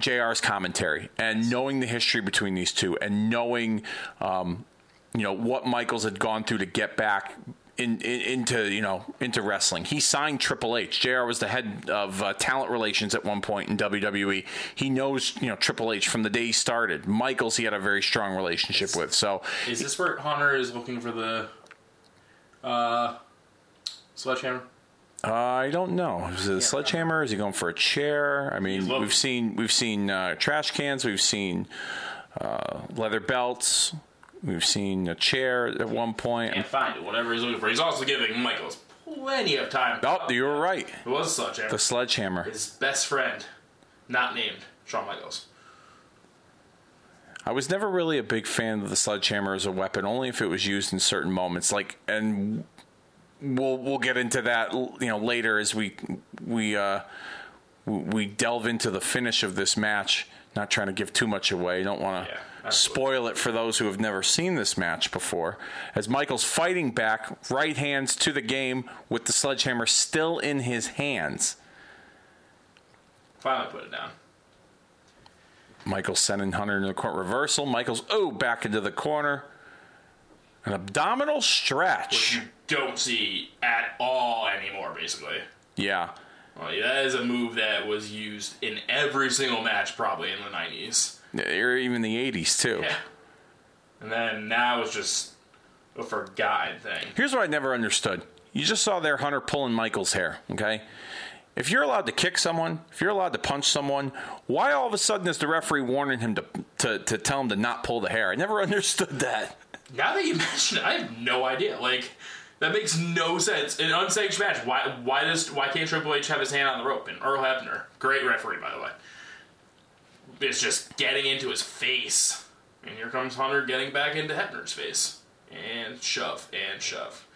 Speaker 1: JR's commentary and knowing the history between these two and knowing, um, you know, what Michaels had gone through to get back in, in, into you know into wrestling. He signed Triple H. JR was the head of uh, talent relations at one point in WWE. He knows you know Triple H from the day he started. Michaels he had a very strong relationship with. So
Speaker 2: Is this where Hunter is looking for the uh, sledgehammer?
Speaker 1: uh, I don't know. Is it a sledgehammer? Is he going for a chair? I mean, we've seen we've seen uh, trash cans. We've seen uh, leather belts. We've seen a chair at one point.
Speaker 2: Can't find it. Whatever he's looking for. He's also giving Michaels plenty of time.
Speaker 1: Oh, you were right.
Speaker 2: It was a sledgehammer.
Speaker 1: The sledgehammer.
Speaker 2: His best friend. not named Shawn Michaels.
Speaker 1: I was never really a big fan of the sledgehammer as a weapon, only if it was used in certain moments. Like, and we'll we'll get into that, you know, later as we we uh, we delve into the finish of this match. Not trying to give too much away. Don't want to
Speaker 2: Yeah,
Speaker 1: spoil it for those who have never seen this match before. As Michael's fighting back, right hands to the game with the sledgehammer still in his hands.
Speaker 2: Finally put it down.
Speaker 1: Michael's sending Hunter into the court reversal. Michael's oh back into the corner. An abdominal stretch.
Speaker 2: Which You don't see at all anymore, basically.
Speaker 1: Yeah.
Speaker 2: Well, that is a move that was used in every single match, probably in the '90s.
Speaker 1: Or even the 80s, too.
Speaker 2: Yeah. And then now it's just a forgotten thing.
Speaker 1: Here's what I never understood. You just saw there Hunter pulling Michael's hair, okay? If you're allowed to kick someone, if you're allowed to punch someone, why all of a sudden is the referee warning him to, to, to tell him to not pull the hair? I never understood that.
Speaker 2: Now that you mention it, I have no idea. Like that makes no sense. An unsanctioned match. Why? Why does? Why can't Triple H have his hand on the rope? And Earl Hebner, great referee by the way, is just getting into his face. And here comes Hunter getting back into Hebner's face and shove and shove.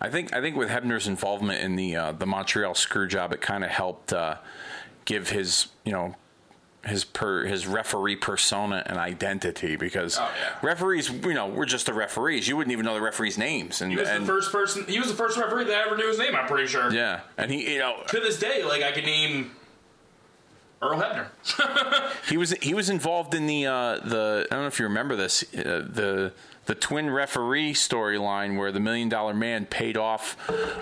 Speaker 1: I think I think with Hebner's involvement in the uh, the Montreal screw job, it kind of helped uh, give his you know his per his referee persona and identity because
Speaker 2: Oh, yeah.
Speaker 1: referees you know we're just the referees. You wouldn't even know the referees' names and,
Speaker 2: He was
Speaker 1: and
Speaker 2: the first person. He was the first referee that I ever knew his name. I'm pretty sure.
Speaker 1: yeah, and he you know
Speaker 2: To this day, like I can name Earl Hebner.
Speaker 1: he was he was involved in the uh, the I don't know if you remember this uh, the the twin referee storyline where the million dollar man paid off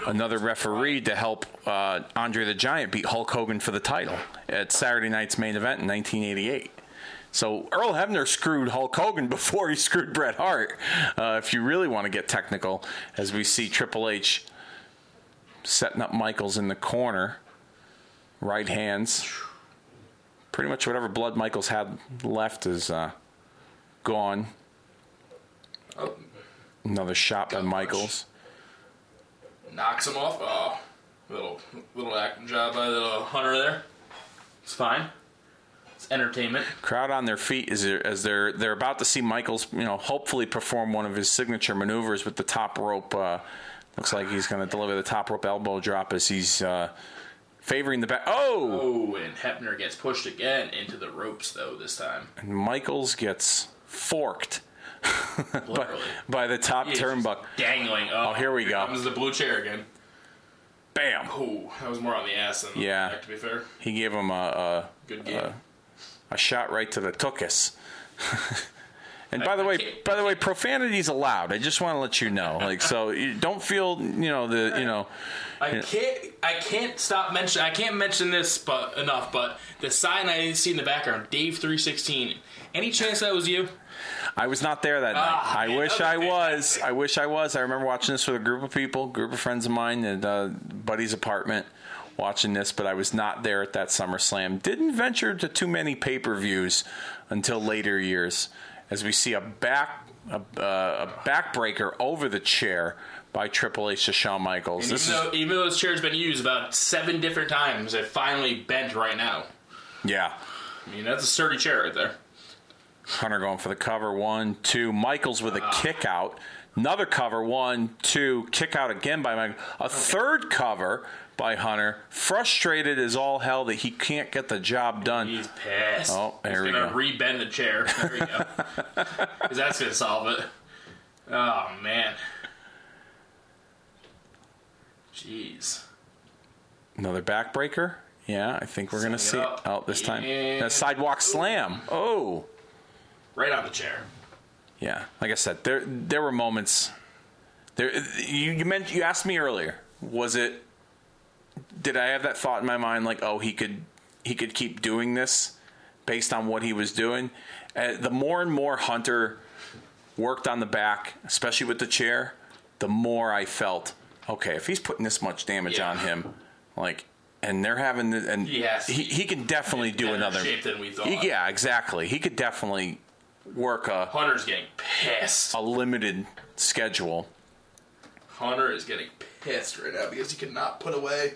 Speaker 1: another referee to help uh, Andre the Giant beat Hulk Hogan for the title at Saturday night's main event in 1988. So Earl Hebner screwed Hulk Hogan before he screwed Bret Hart. Uh, if you really want to get technical, as we see Triple H setting up Michaels in the corner, right hands pretty much whatever blood Michaels had left is uh, gone.
Speaker 2: Oh,
Speaker 1: Another shot by
Speaker 2: Gut
Speaker 1: Michaels.
Speaker 2: knocks him off. Oh, little little acting job by the Hunter there. It's fine. It's entertainment.
Speaker 1: Crowd on their feet as they're, as they're they're about to see Michaels, you know, hopefully perform one of his signature maneuvers with the top rope. Uh, looks like he's going to deliver the top rope elbow drop as he's uh, favoring the back. Oh,
Speaker 2: Oh, and Hebner gets pushed again into the ropes though this time.
Speaker 1: and Michaels gets forked by, by the top turnbuckle.
Speaker 2: Dangling. Oh,
Speaker 1: Oh, here we go.
Speaker 2: Comes the blue chair again.
Speaker 1: Bam!
Speaker 2: Oh, that was more on the ass than
Speaker 1: Yeah.
Speaker 2: back, to be fair.
Speaker 1: He gave him a,
Speaker 2: Good game.
Speaker 1: a, a shot right to the tuchus. and by the way, by the way, profanity's allowed. I just want to let you know. Like, so you don't feel, you know, the, you know,
Speaker 2: I can't. I can't stop mentioning. I can't mention this, but enough. But the sign I see in the background, Dave three sixteen. Any chance that was you?
Speaker 1: I was not there that night.
Speaker 2: Ah,
Speaker 1: I
Speaker 2: man,
Speaker 1: wish I
Speaker 2: was
Speaker 1: was.
Speaker 2: fantastic.
Speaker 1: I wish I was. I remember watching this with a group of people, group of friends of mine at uh, Buddy's apartment, watching this. But I was not there at that SummerSlam. Didn't venture to too many pay per views until later years, as we see a back a, uh, a backbreaker over the chair by Triple H to Shawn Michaels.
Speaker 2: And
Speaker 1: This
Speaker 2: even
Speaker 1: is
Speaker 2: though even though this chair's been used about seven different times, it finally bent right now.
Speaker 1: yeah.
Speaker 2: I mean, that's a sturdy chair right there.
Speaker 1: Hunter going for the cover. One, two. Michaels with a
Speaker 2: Ah.
Speaker 1: kick out. Another cover. One, two. Kick out again by Michael. A third cover by Hunter. Frustrated as all hell that he can't get the job done.
Speaker 2: He's pissed.
Speaker 1: Oh, there
Speaker 2: He's
Speaker 1: we
Speaker 2: gonna
Speaker 1: go.
Speaker 2: rebend the chair. There we go. Because that's gonna solve it. Oh man. Jeez.
Speaker 1: Another backbreaker. Yeah, I think we're going to see it out this time.
Speaker 2: And-
Speaker 1: A sidewalk slam. Oh.
Speaker 2: Right on the chair.
Speaker 1: Yeah, like I said, there there were moments. There, you you meant you asked me earlier. Was it? Did I have that thought in my mind, like, oh, he could he could keep doing this based on what he was doing? Uh, the more and more Hunter worked on the back, especially with the chair, the more I felt okay. If he's putting this much damage
Speaker 2: Yeah.
Speaker 1: on him, like. And they're having the, and
Speaker 2: Yes.
Speaker 1: he, he can definitely do another.
Speaker 2: shape than we thought.
Speaker 1: He- yeah, exactly. He could definitely work a
Speaker 2: Hunter's getting pissed.
Speaker 1: a limited schedule.
Speaker 2: Hunter is getting pissed right now because he cannot put away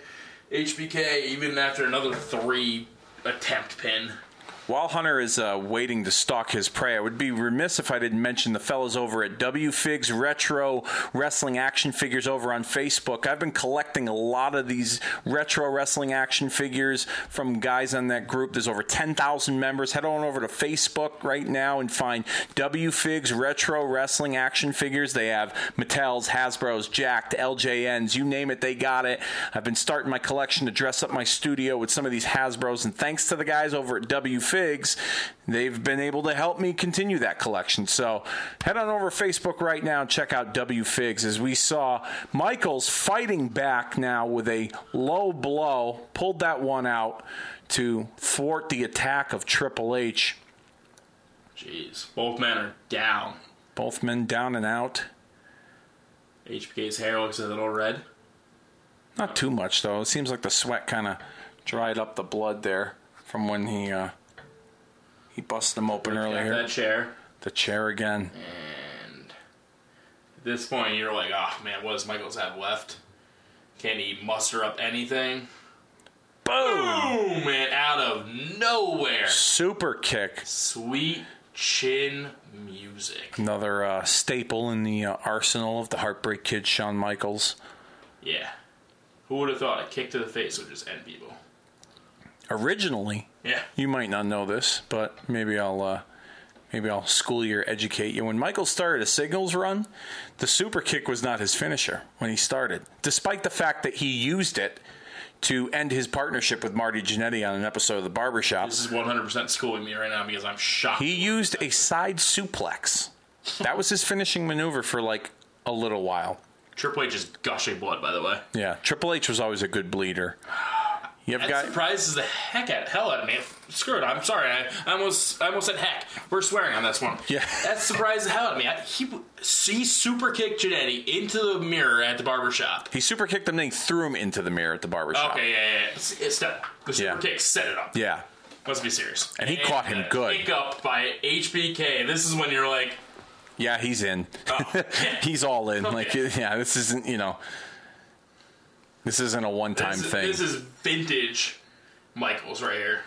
Speaker 2: HBK even after another three attempt pin.
Speaker 1: While Hunter is uh, waiting to stalk his prey, I would be remiss if I didn't mention the fellas over at WFigs Retro Wrestling Action Figures over on Facebook. I've been collecting a lot of these retro wrestling action figures from guys on that group. There's over 10,000 members. Head on over to Facebook right now and find WFigs Retro Wrestling Action Figures. They have Mattel's, Hasbro's, Jacked, LJNs, you name it, they got it. I've been starting my collection to dress up my studio with some of these Hasbro's, and thanks to the guys over at WFigs, they've been able to help me continue that collection. So head on over to Facebook right now and check out WFigs as we saw Michaels fighting back now with a low blow, pulled that one out to thwart the attack of Triple H.
Speaker 2: Jeez, both men are down.
Speaker 1: Both men down and out.
Speaker 2: HBK's hair looks a little red.
Speaker 1: Not too much though. It seems like the sweat kind of dried up the blood there from when he uh, he busted him open earlier.
Speaker 2: that chair.
Speaker 1: The chair again.
Speaker 2: And at this point, you're like, oh man, what does Michaels have left? Can he muster up anything?
Speaker 1: Boom!
Speaker 2: Boom, man, out of nowhere.
Speaker 1: Super kick.
Speaker 2: Sweet chin music.
Speaker 1: Another uh, staple in the uh, arsenal of the Heartbreak Kid, Shawn Michaels.
Speaker 2: Yeah. Who would have thought a kick to the face would just end people?
Speaker 1: Originally,
Speaker 2: Yeah.
Speaker 1: you might not know this, but maybe I'll uh, maybe I'll school you or educate you. When Michael started a signals run, the super kick was not his finisher when he started, despite the fact that he used it to end his partnership with Marty Jannetty on an episode of The Barbershop.
Speaker 2: This is 100% schooling me right now because I'm shocked.
Speaker 1: He used a side suplex. That was his finishing maneuver for like a little while.
Speaker 2: Triple H is gushing blood, by the way.
Speaker 1: Yeah, Triple H was always a good bleeder. You have
Speaker 2: That
Speaker 1: got
Speaker 2: surprises the heck out hell out of me. Screw it. I'm sorry. I, I almost I almost said heck. We're swearing on this one.
Speaker 1: Yeah.
Speaker 2: That surprised the hell out of me. I, he he super kicked Jannetty into the mirror at the barbershop.
Speaker 1: he super kicked him, then he threw him into the mirror at the barbershop.
Speaker 2: Okay, yeah, yeah, yeah. Done. The super
Speaker 1: Yeah.
Speaker 2: kick set it up.
Speaker 1: Yeah.
Speaker 2: Let's be serious.
Speaker 1: And he caught him
Speaker 2: uh,
Speaker 1: good.
Speaker 2: Kick up by HBK. This is when you're like,
Speaker 1: Yeah, he's in.
Speaker 2: oh,
Speaker 1: he's all in.
Speaker 2: Okay.
Speaker 1: Like, yeah, this isn't, you know, this isn't a one time
Speaker 2: this,
Speaker 1: thing.
Speaker 2: this is vintage Michaels right here.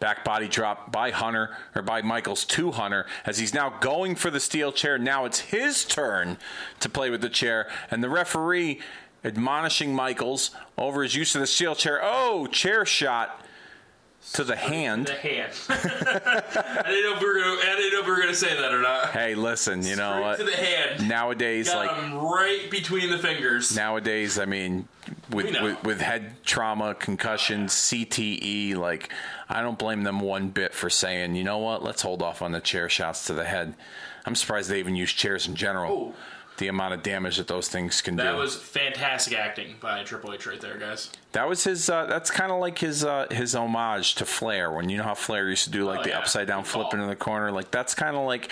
Speaker 1: Back body drop by Hunter, or by Michaels to Hunter, as he's now going for the steel chair. Now it's his turn to play with the chair, and the referee admonishing Michaels over his use of the steel chair. Oh, chair shot to the hand.
Speaker 2: The hand. I didn't know if we were gonna. I didn't know if we were gonna say that or not.
Speaker 1: Hey, listen, you know
Speaker 2: Straight
Speaker 1: what?
Speaker 2: to the hand.
Speaker 1: Nowadays,
Speaker 2: Got
Speaker 1: like
Speaker 2: him right between the fingers.
Speaker 1: nowadays, I mean, with,
Speaker 2: We know.
Speaker 1: with with head trauma, concussions, CTE, like I don't blame them one bit for saying, you know what? Let's hold off on the chair shots to the head. I'm surprised they even use chairs in general.
Speaker 2: Oh.
Speaker 1: The amount of damage that those things can
Speaker 2: That
Speaker 1: do.
Speaker 2: That was fantastic acting by Triple H right there, guys.
Speaker 1: that was his. Uh, that's kind of like his uh, his homage to Flair. When you know how Flair used to do like
Speaker 2: Oh,
Speaker 1: the
Speaker 2: yeah.
Speaker 1: upside down flip into the corner. Like that's kind of like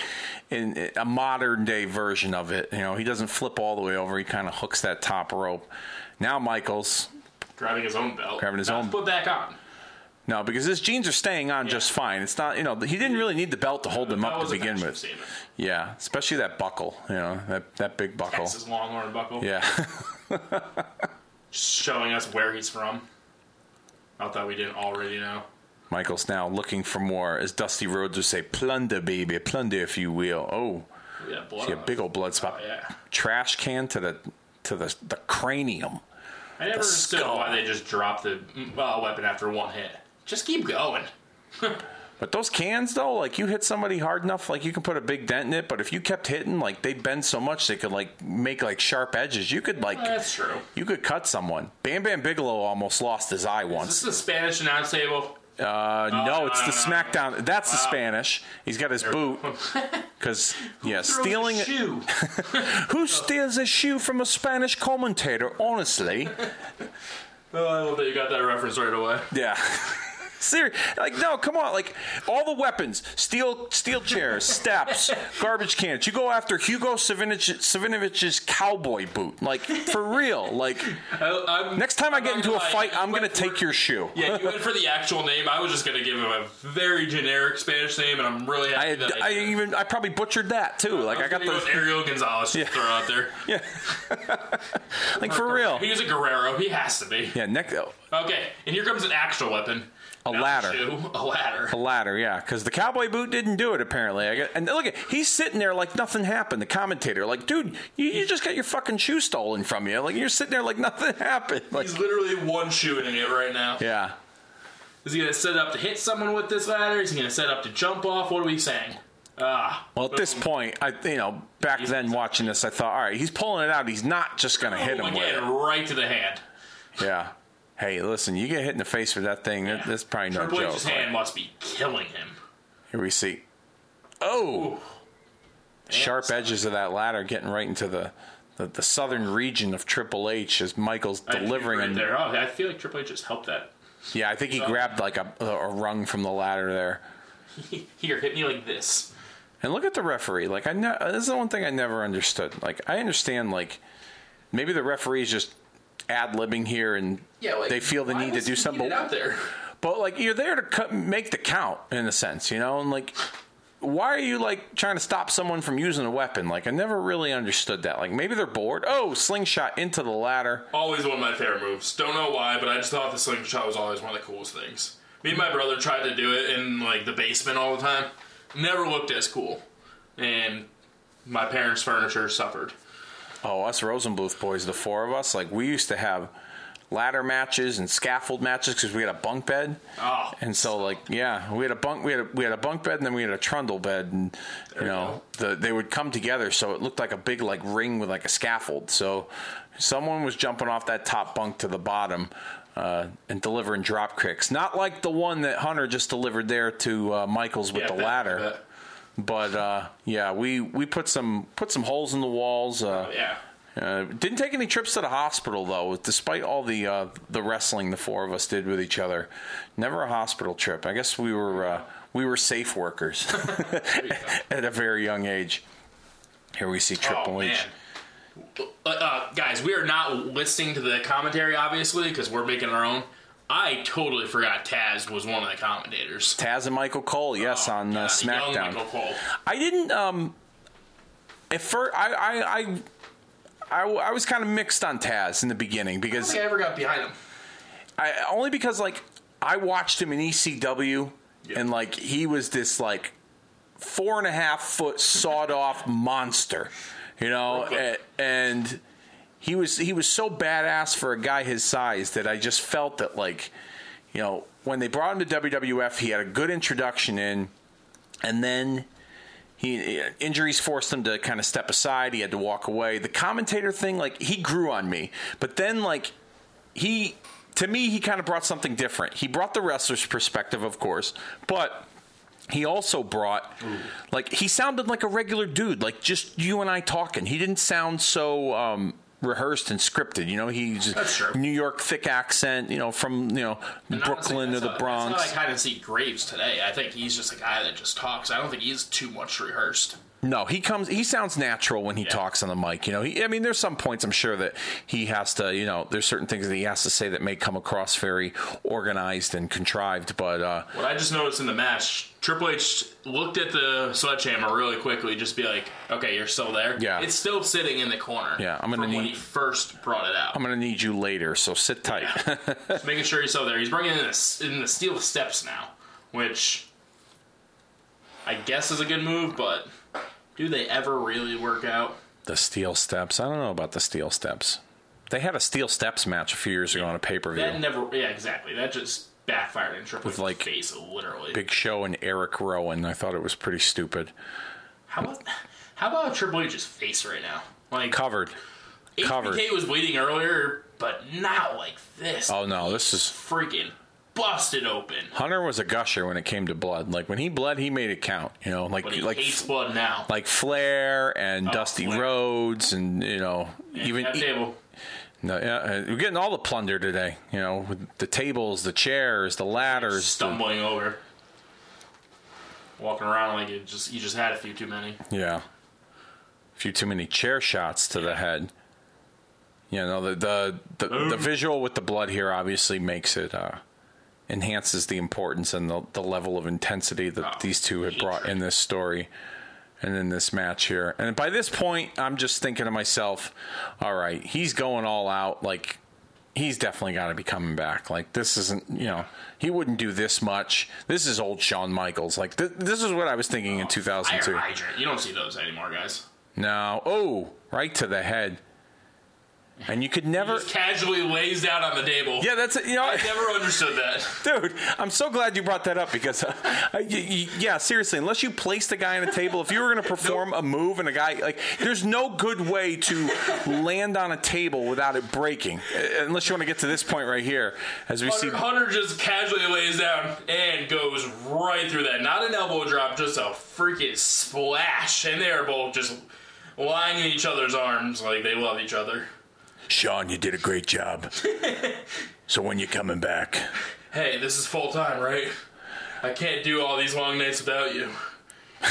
Speaker 1: in a modern day version of it. You know, he doesn't flip all the way over. He kind of hooks that top rope. Now Michaels
Speaker 2: Grabbing his own belt.
Speaker 1: Grabbing his
Speaker 2: Not
Speaker 1: own-
Speaker 2: Put back on.
Speaker 1: No, because his jeans are staying on just fine. It's not, you know, he didn't really need the belt to hold them up to begin with.
Speaker 2: statement.
Speaker 1: Yeah, especially that buckle, you know, that that big buckle.
Speaker 2: Texas Longhorn buckle.
Speaker 1: Yeah,
Speaker 2: Showing us where he's from. Not that we didn't already know.
Speaker 1: Michael's now looking for more, as Dusty Rhodes would say, plunder, baby, plunder, if you will. Oh,
Speaker 2: Yeah, blood.
Speaker 1: see a big old blood spot.
Speaker 2: Oh, yeah.
Speaker 1: Trash can to the to the the cranium.
Speaker 2: I never understood
Speaker 1: skull.
Speaker 2: why they just dropped the uh, weapon after one hit. Just keep going.
Speaker 1: But those cans, though, like you hit somebody hard enough, like you can put a big dent in it. But if you kept hitting, like they'd bend so much they could like make like sharp edges. You could like
Speaker 2: That's true.
Speaker 1: you could cut someone. Bam Bam Bigelow almost lost his eye
Speaker 2: Is
Speaker 1: once.
Speaker 2: this the Spanish announce table?
Speaker 1: Uh, no, it's the
Speaker 2: no, no, no.
Speaker 1: SmackDown. That's the Spanish. He's got his boot. Because, yeah,
Speaker 2: Throws a
Speaker 1: stealing.
Speaker 2: shoe.
Speaker 1: Who steals a shoe from a Spanish commentator, honestly?
Speaker 2: oh, I love that you got that reference right away.
Speaker 1: Yeah. Serious. Like, no, come on. Like, all the weapons steel steel chairs, steps, garbage cans. You go after Hugo Savinovich, Savinovich's cowboy boot. Like, for real. Like,
Speaker 2: I, I'm,
Speaker 1: next time I
Speaker 2: I'm
Speaker 1: get
Speaker 2: not
Speaker 1: into a
Speaker 2: lie,
Speaker 1: fight, I'm going to
Speaker 2: went for-
Speaker 1: take your shoe.
Speaker 2: Yeah, you went for the actual name. I was just gonna give him a very generic Spanish name, and I'm really happy
Speaker 1: I,
Speaker 2: that
Speaker 1: I even I probably butchered that too. Uh, like I, got
Speaker 2: the Ariel Gonzalez to throw out there.
Speaker 1: yeah, like for real.
Speaker 2: He was a Guerrero. He has to be.
Speaker 1: Yeah, next oh.
Speaker 2: Okay, and here comes an actual weapon.
Speaker 1: A
Speaker 2: Not
Speaker 1: ladder.
Speaker 2: shoe, a ladder.
Speaker 1: A ladder, yeah, because the cowboy boot didn't do it apparently. I get, and look at he's sitting there like nothing happened. The commentator, like, dude, you, you just got your fucking shoe stolen from you. Like you're sitting there like nothing happened. Like,
Speaker 2: He's literally one shoe in it right now.
Speaker 1: yeah,
Speaker 2: Is he gonna set up to hit someone with this ladder? Is he gonna set up to jump off? What are we saying? Ah.
Speaker 1: Well, at this point, I you know back then watching this, I thought, all right, he's pulling it out. He's not just going to hit him with it.
Speaker 2: right to the hand.
Speaker 1: Yeah. Hey, listen, you get hit in the face with that thing. that That's probably no
Speaker 2: Triple
Speaker 1: joke.
Speaker 2: H's hand must be killing him.
Speaker 1: Here we see. Oh, sharp
Speaker 2: Yeah,
Speaker 1: edges of that ladder getting right into the the, the southern region of Triple H as Michael's
Speaker 2: I
Speaker 1: delivering.
Speaker 2: right there. Oh, I feel like Triple H just helped that.
Speaker 1: Yeah, I think he grabbed like a, a rung from the ladder there.
Speaker 2: Here, hit me like this.
Speaker 1: And look at the referee. Like I, ne- this is the one thing I never understood. Like I understand, like maybe the referee's just ad libbing here, and they feel the need to do something.
Speaker 2: out there.
Speaker 1: But like you're there to cut, make the count in a sense, you know, and like. Why are you like trying to stop someone from using a weapon? Like I never really understood that. Like maybe they're bored. Oh, slingshot into the ladder.
Speaker 2: Always one of my favorite moves. Don't know why, but I just thought the slingshot was always one of the coolest things. Me and my brother tried to do it in like the basement all the time. Never looked as cool, and my parents' furniture suffered.
Speaker 1: Oh, us Rosenbluth boys, the four of us, like we used to have ladder matches and scaffold matches because we had a bunk bed.
Speaker 2: Oh,
Speaker 1: And so, like, yeah, we had a bunk, we had a, we had a bunk bed, and then we had a trundle bed, and you
Speaker 2: you
Speaker 1: know, the, they would come together, so it looked like a big like ring with like a scaffold. So, someone was jumping off that top bunk to the bottom. Uh, and delivering drop kicks, not like the one that Hunter just delivered there to uh, Michaels with
Speaker 2: Yeah,
Speaker 1: the
Speaker 2: bet-
Speaker 1: ladder,
Speaker 2: bet.
Speaker 1: but uh, yeah, we, we put some put some holes in the walls. Uh,
Speaker 2: yeah.
Speaker 1: Uh, didn't take any trips to the hospital though, despite all the uh, the wrestling the four of us did with each other. Never a hospital trip. I guess we were uh, we were safe workers at a very young age. Here we see Triple
Speaker 2: oh,
Speaker 1: H.
Speaker 2: Uh, uh, guys, we are not listening to the commentary, obviously, because we're making our own. I totally forgot Taz was one of the commentators.
Speaker 1: Taz and Michael Cole, yes,
Speaker 2: Oh,
Speaker 1: on uh, SmackDown. I didn't. Um, at first, I I, I I I was kind of mixed on Taz in the beginning
Speaker 2: I don't
Speaker 1: because
Speaker 2: think I ever got behind him.
Speaker 1: I only because like I watched him in ECW
Speaker 2: Yeah.
Speaker 1: and like he was this like four and a half foot sawed off monster, you know,
Speaker 2: Brooklyn.
Speaker 1: a- and he was he was so badass for a guy his size that I just felt that like you know when they brought him to WWF he had a good introduction in, and then. He injuries forced him to kind of step aside. He had to walk away. The commentator thing, like he grew on me, but then like he to me he kind of brought something different. He brought the wrestler's perspective, of course, but he also brought like he sounded like a regular dude, like just you and I talking. He didn't sound so um rehearsed and scripted. You know, he's New York thick accent, you know, from, you know,
Speaker 2: And
Speaker 1: Brooklyn to the Bronx.
Speaker 2: That's how I kind of see Graves today. I think he's just a guy that just talks. I don't think he's too much rehearsed.
Speaker 1: No, he comes. He sounds natural when he
Speaker 2: Yeah.
Speaker 1: talks on the mic. You know, he, I mean, there's some points I'm sure that he has to. You know, there's certain things that he has to say that may come across very organized and contrived. But uh,
Speaker 2: What I just noticed in the match, Triple H looked at the sledgehammer really quickly, just be like, "Okay, you're still there."
Speaker 1: Yeah.
Speaker 2: it's still sitting in the corner.
Speaker 1: Yeah, I'm gonna
Speaker 2: from when he first brought it out.
Speaker 1: I'm going to need you later, so sit tight.
Speaker 2: Just making sure he's still there. He's bringing in the, in the steel steps now, which I guess is a good move, but do they ever really work out?
Speaker 1: the steel steps. I don't know about the steel steps. They had a steel steps match a few years ago on a pay per view.
Speaker 2: That never. Yeah, exactly. That just backfired in Triple
Speaker 1: With,
Speaker 2: H's
Speaker 1: like,
Speaker 2: face, literally.
Speaker 1: Big Show and Eric Rowan. I thought it was pretty stupid.
Speaker 2: How about how about Triple H's face right now? Like
Speaker 1: Covered. covered.
Speaker 2: HBK was bleeding earlier, but not like this.
Speaker 1: Oh no, this is
Speaker 2: freaking busted open.
Speaker 1: Hunter was a gusher when it came to blood. Like when he bled, he made it count. You know, like like
Speaker 2: hates blood now.
Speaker 1: like Flair and oh, Dusty
Speaker 2: Flair.
Speaker 1: Rhodes and you know even
Speaker 2: that table.
Speaker 1: No, yeah, uh, we're getting all the plunder today. You know, with the tables, the chairs, the ladders. the-
Speaker 2: stumbling over, walking around like it just you just had a few too many.
Speaker 1: yeah, a few too many chair shots to the head. You know, the the the, the visual with the blood here obviously makes it uh, enhances the importance and the the level of intensity that
Speaker 2: Oh,
Speaker 1: these two had brought in this story. And then this match here. And by this point, I'm just thinking to myself, all right, he's going all out. Like, he's definitely got to be coming back. Like this isn't, you know, he wouldn't do this much. This is old Shawn Michaels. Like th- this is what I was thinking in 2002.
Speaker 2: You don't see those anymore, guys.
Speaker 1: No, oh, right to the head. And you could never.
Speaker 2: Just casually lays down on the table.
Speaker 1: Yeah, that's you know.
Speaker 2: I never understood that.
Speaker 1: Dude, I'm so glad you brought that up because, uh, y- y- yeah, seriously, unless you place the guy on a table, if you were going to perform a move and a guy, like, there's no good way to land on a table without it breaking. Uh, Unless you want to get to this point right here, as we see.
Speaker 2: Hunter, Hunter just casually lays down and goes right through that. Not an elbow drop, just a freaking splash. And they're both just lying in each other's arms like they love each other.
Speaker 1: Shawn, you did a great job. so when you coming back?
Speaker 2: Hey, this is full time, right? I can't do all these long nights without you.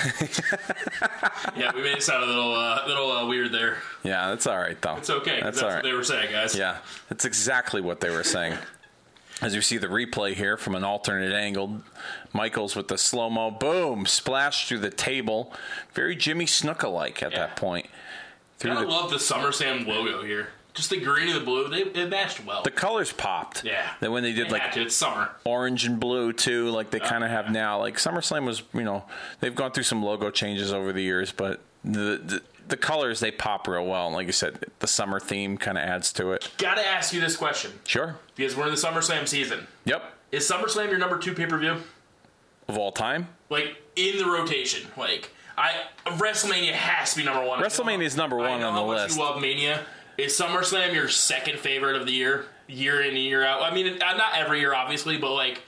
Speaker 2: yeah, we made it sound a little, uh, little uh, weird there.
Speaker 1: Yeah, that's all right, though.
Speaker 2: It's okay.
Speaker 1: That's,
Speaker 2: That's,
Speaker 1: all
Speaker 2: what they were saying, guys.
Speaker 1: Yeah, that's exactly what they were saying. As you see the replay here from an alternate angle, Michaels with the slow mo, boom, splash through the table, very Jimmy Snuka like at
Speaker 2: Yeah.
Speaker 1: that point. Through
Speaker 2: I
Speaker 1: the,
Speaker 2: love the SummerSlam logo here. Just the green and the blue, they, it matched well.
Speaker 1: the colors popped.
Speaker 2: yeah.
Speaker 1: Then when they did
Speaker 2: They
Speaker 1: like
Speaker 2: had to. It's summer.
Speaker 1: orange and blue too, like they kind of have now. Like SummerSlam was, you know, they've gone through some logo changes over the years, but the the, the colors they pop real well. And like you said, the summer theme kind of adds to it.
Speaker 2: Gotta ask you this question
Speaker 1: Sure.
Speaker 2: because we're in the SummerSlam season.
Speaker 1: Yep.
Speaker 2: Is SummerSlam your number two pay per view?
Speaker 1: Of all time,
Speaker 2: Like in the rotation, like I WrestleMania has to be number one.
Speaker 1: WrestleMania is number
Speaker 2: I
Speaker 1: one
Speaker 2: know
Speaker 1: on
Speaker 2: how
Speaker 1: the
Speaker 2: much
Speaker 1: list.
Speaker 2: You love Mania. Is SummerSlam your second favorite of the year, year in and year out? I mean, uh, not every year, obviously, but like,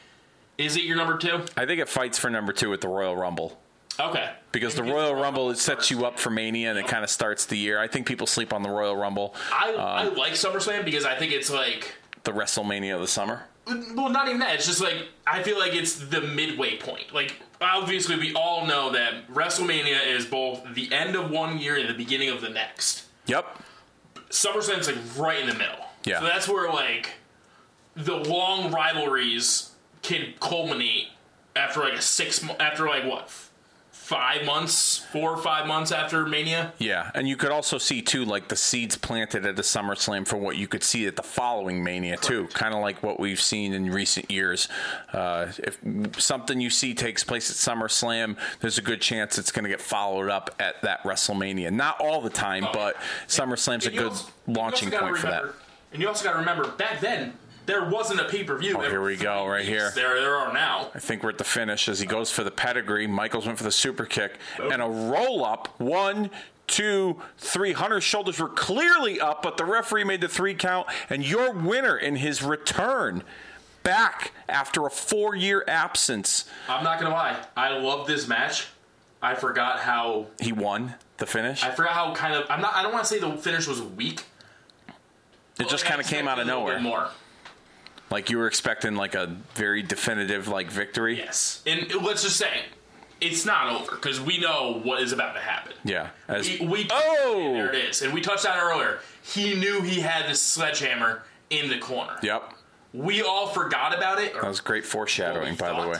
Speaker 2: is it your number two?
Speaker 1: I think it fights for number two with the Royal Rumble.
Speaker 2: Okay.
Speaker 1: Because the Royal Rumble it sets you up for Mania and it kind of starts the year. I think people sleep on the Royal Rumble,
Speaker 2: I, I like SummerSlam because I think it's like
Speaker 1: the WrestleMania of the summer.
Speaker 2: well, not even that. It's just like I feel like it's the midway point. Like obviously, we all know that WrestleMania is both the end of one year and the beginning of the next.
Speaker 1: Yep.
Speaker 2: SummerSlam's like right in the middle.
Speaker 1: Yeah.
Speaker 2: So that's where like the long rivalries can culminate after like a six after like what five months, four or five months after Mania.
Speaker 1: Yeah, and you could also see too, like the seeds planted at the SummerSlam for what you could see at the following Mania too. Kind of like what we've seen in recent years. Uh, if something you see takes place at SummerSlam, there's a good chance it's going to get followed up at that WrestleMania. Not all the time, but SummerSlam's a
Speaker 2: And you
Speaker 1: good
Speaker 2: also-
Speaker 1: launching point for that.
Speaker 2: And you also got to remember back then there wasn't a pay per view.
Speaker 1: Oh, here we go, right here.
Speaker 2: There, there are now.
Speaker 1: I think we're at the finish as he goes for the pedigree. Michaels went for the super kick oh. and a roll up. One, two, three. Hunter's shoulders were clearly up, but the referee made the three count. And your winner in his return back after a four year absence.
Speaker 2: I'm not gonna lie. I love this match. I forgot how
Speaker 1: He won the finish.
Speaker 2: I forgot how kind of I'm not. I don't want to say the finish was weak.
Speaker 1: It just kind of came out of nowhere.
Speaker 2: bit More.
Speaker 1: Like you were expecting like a very definitive like victory.
Speaker 2: Yes, and let's just say it's not over because we know what is about to happen.
Speaker 1: Yeah. As,
Speaker 2: We, we
Speaker 1: Oh!
Speaker 2: there it is, and we touched on it earlier. He knew he had the sledgehammer in the corner.
Speaker 1: yep.
Speaker 2: We all forgot about it.
Speaker 1: That was great foreshadowing, by the way.